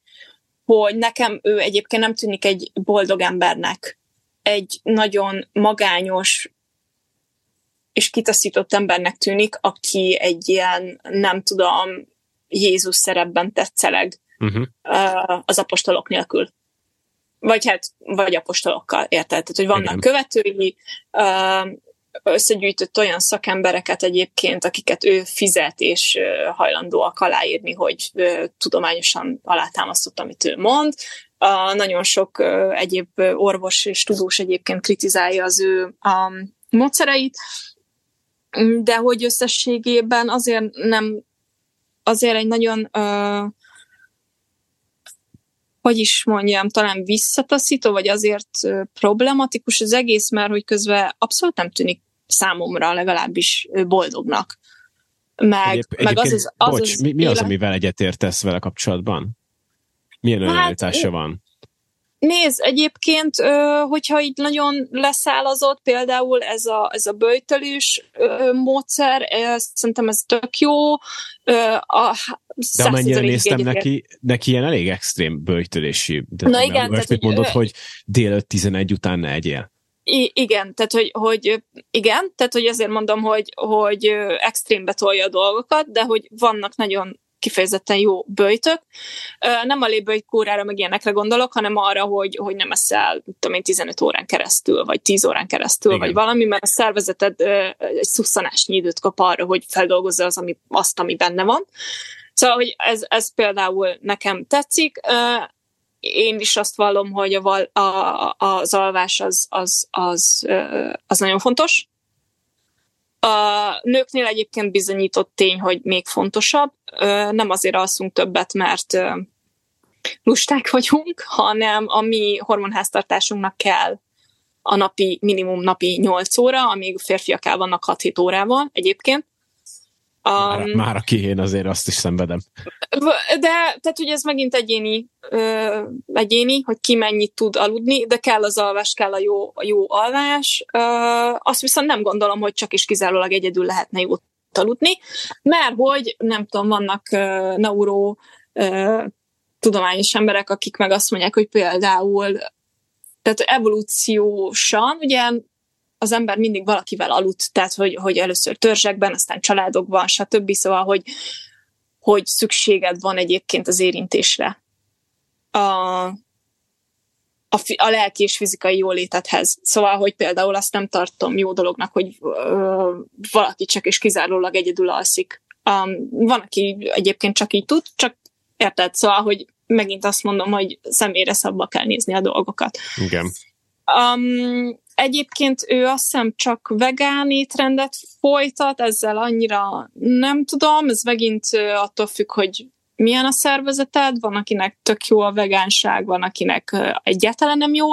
hogy nekem ő egyébként nem tűnik egy boldog embernek. Egy nagyon magányos és kitaszított embernek tűnik, aki egy ilyen, nem tudom, Jézus szerepben tetszeleg uh-huh. az apostolok nélkül. Vagy hát, vagy apostolokkal, érted? Tehát, hogy vannak Igen. követői, összegyűjtött olyan szakembereket egyébként, akiket ő fizet és hajlandóak aláírni, hogy tudományosan alátámasztott, amit ő mond. A nagyon sok egyéb orvos és tudós egyébként kritizálja az ő módszereit, de hogy összességében azért nem, azért egy nagyon hogy is mondjam, talán visszataszító, vagy azért problematikus az egész, mert hogy közben abszolút nem tűnik számomra legalábbis boldognak. Meg, Egyéb, meg az az, az, bocs, az mi, mi az, élet... amivel egyetértesz vele kapcsolatban? Milyen hát, van? Nézd, egyébként, hogyha így nagyon leszállazott, például ez a, ez a böjtölős módszer, szerintem ez tök jó. A, de amennyire néztem neki, neki ilyen elég extrém böjtölési. De Na igen. Most mit mondod, hogy délőtt 11 után ne egyél? I- igen, tehát hogy, hogy igen, tehát hogy azért mondom, hogy, hogy extrémbe tolja a dolgokat, de hogy vannak nagyon kifejezetten jó böjtök. Nem a léböjtkórára meg ilyenekre gondolok, hanem arra, hogy, hogy nem eszel, tudom én, 15 órán keresztül, vagy 10 órán keresztül, Igen. vagy valami, mert a szervezeted egy szusszanásnyi időt kap arra, hogy feldolgozza az, ami, azt, ami benne van. Szóval, hogy ez, ez például nekem tetszik. Én is azt vallom, hogy a, a, az alvás az, az, az, az nagyon fontos, a nőknél egyébként bizonyított tény, hogy még fontosabb. Nem azért alszunk többet, mert lusták vagyunk, hanem a mi hormonháztartásunknak kell a napi, minimum napi 8 óra, amíg férfiak el vannak 6-7 órával egyébként. Um, már, már aki én azért azt is szenvedem. De, tehát ugye ez megint egyéni, ö, egyéni, hogy ki mennyit tud aludni, de kell az alvás, kell a jó, a jó alvás. Ö, azt viszont nem gondolom, hogy csak is kizárólag egyedül lehetne jót aludni, mert hogy, nem tudom, vannak ö, neuró ö, tudományos emberek, akik meg azt mondják, hogy például tehát evolúciósan, ugye az ember mindig valakivel aludt, tehát hogy, hogy először törzsekben, aztán családokban, stb. Szóval, hogy, hogy szükséged van egyébként az érintésre. A, a, a lelki és fizikai jólétethez. Szóval, hogy például azt nem tartom jó dolognak, hogy ö, valaki csak és kizárólag egyedül alszik. Um, van, aki egyébként csak így tud, csak érted? Szóval, hogy megint azt mondom, hogy személyre szabva kell nézni a dolgokat. Igen. Um, Egyébként ő azt hiszem csak vegán étrendet folytat, ezzel annyira nem tudom, ez megint attól függ, hogy milyen a szervezeted, van akinek tök jó a vegánság, van akinek egyáltalán nem jó.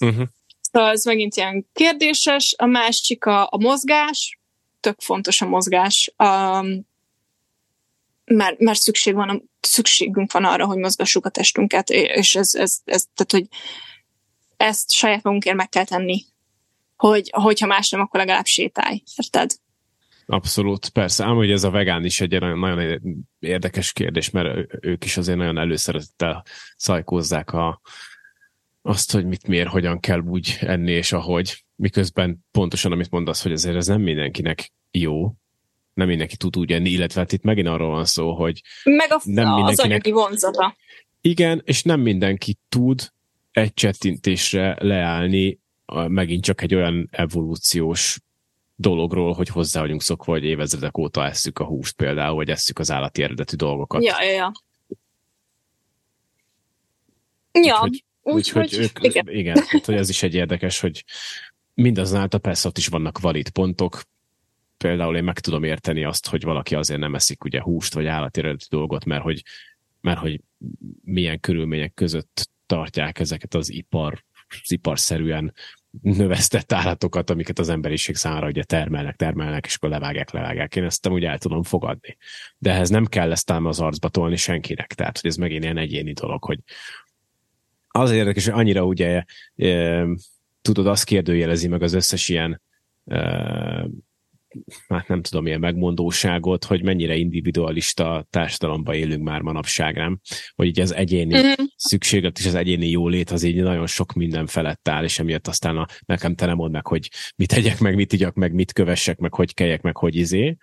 Uh-huh. Szóval ez megint ilyen kérdéses. A másik a, a mozgás, tök fontos a mozgás, um, mert, mert szükség van, szükségünk van arra, hogy mozgassuk a testünket, és ez, ez, ez tehát, hogy ezt saját magunkért meg kell tenni hogy hogyha más nem, akkor legalább sétálj. Érted? Abszolút, persze. Ám hogy ez a vegán is egy nagyon, nagyon érdekes kérdés, mert ők is azért nagyon előszeretettel szajkózzák a, azt, hogy mit miért, hogyan kell úgy enni, és ahogy. Miközben pontosan, amit mondasz, hogy azért ez nem mindenkinek jó, nem mindenki tud úgy enni, illetve hát itt megint arról van szó, hogy Meg a, nem az mindenkinek... anyagi vonzata. Igen, és nem mindenki tud egy csettintésre leállni megint csak egy olyan evolúciós dologról, hogy hozzá vagyunk szokva, hogy évezredek óta esszük a húst például, vagy esszük az állati eredetű dolgokat. Ja, ja, ja. Ja, úgyhogy, úgyhogy ők, igen. igen hát, hogy ez is egy érdekes, hogy mindazonáltal persze ott is vannak valid pontok, például én meg tudom érteni azt, hogy valaki azért nem eszik ugye húst vagy állati eredetű dolgot, mert hogy, mert hogy milyen körülmények között tartják ezeket az ipar, az iparszerűen növesztett állatokat, amiket az emberiség számára ugye termelnek, termelnek, és akkor levágják, levágják. Én ezt úgy el tudom fogadni. De ehhez nem kell ezt ám az arcba tolni senkinek. Tehát, hogy ez megint ilyen egyéni dolog, hogy az érdekes, hogy annyira ugye e, tudod, azt kérdőjelezi meg az összes ilyen e, hát nem tudom, ilyen megmondóságot, hogy mennyire individualista társadalomban élünk már manapság, nem? Hogy így az egyéni mm-hmm. szükséglet és az egyéni jólét az így nagyon sok minden felett áll, és emiatt aztán a, nekem te nem mondd meg, hogy mit tegyek meg, mit igyak meg, mit kövessek meg, hogy keljek meg, hogy izé.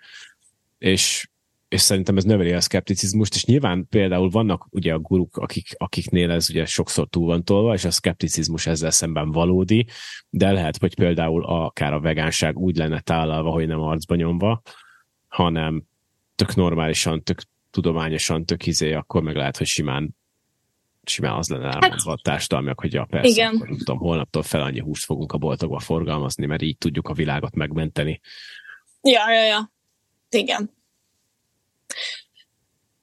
És és szerintem ez növeli a szkepticizmust, és nyilván például vannak ugye a guruk, akik, akiknél ez ugye sokszor túl van tolva, és a szkepticizmus ezzel szemben valódi, de lehet, hogy például akár a vegánság úgy lenne tálalva, hogy nem arcba nyomva, hanem tök normálisan, tök tudományosan, tök izé, akkor meg lehet, hogy simán simán az lenne elmondva hát, a társadalmiak, hogy ja, persze, igen. Akkor, tudom, holnaptól fel annyi húst fogunk a boltokba forgalmazni, mert így tudjuk a világot megmenteni. Ja, ja, ja. Igen.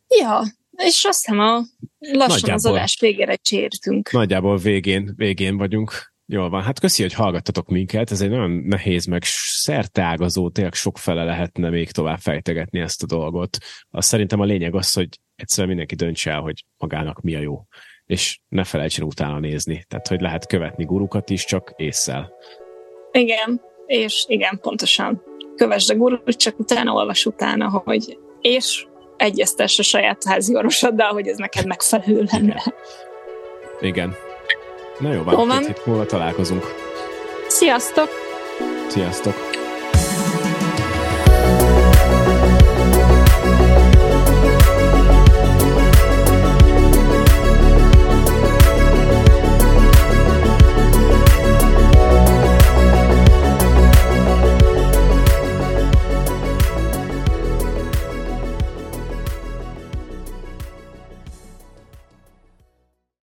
Ja, és azt hiszem a lassan Nagyjából. az adás végére csértünk. Nagyjából végén, végén vagyunk. Jól van, hát köszi, hogy hallgattatok minket, ez egy nagyon nehéz, meg szerteágazó, tényleg sokfele lehetne még tovább fejtegetni ezt a dolgot. Azt szerintem a lényeg az, hogy egyszerűen mindenki döntse el, hogy magának mi a jó, és ne felejtsen utána nézni. Tehát, hogy lehet követni gurukat is, csak észszel. Igen, és igen, pontosan. Kövesd a gurut, csak utána olvas utána, hogy és egyeztess a saját házi orvosoddal, hogy ez neked megfelelő lenne. Igen. Na jó, van, két hét múlva találkozunk. Sziasztok! Sziasztok!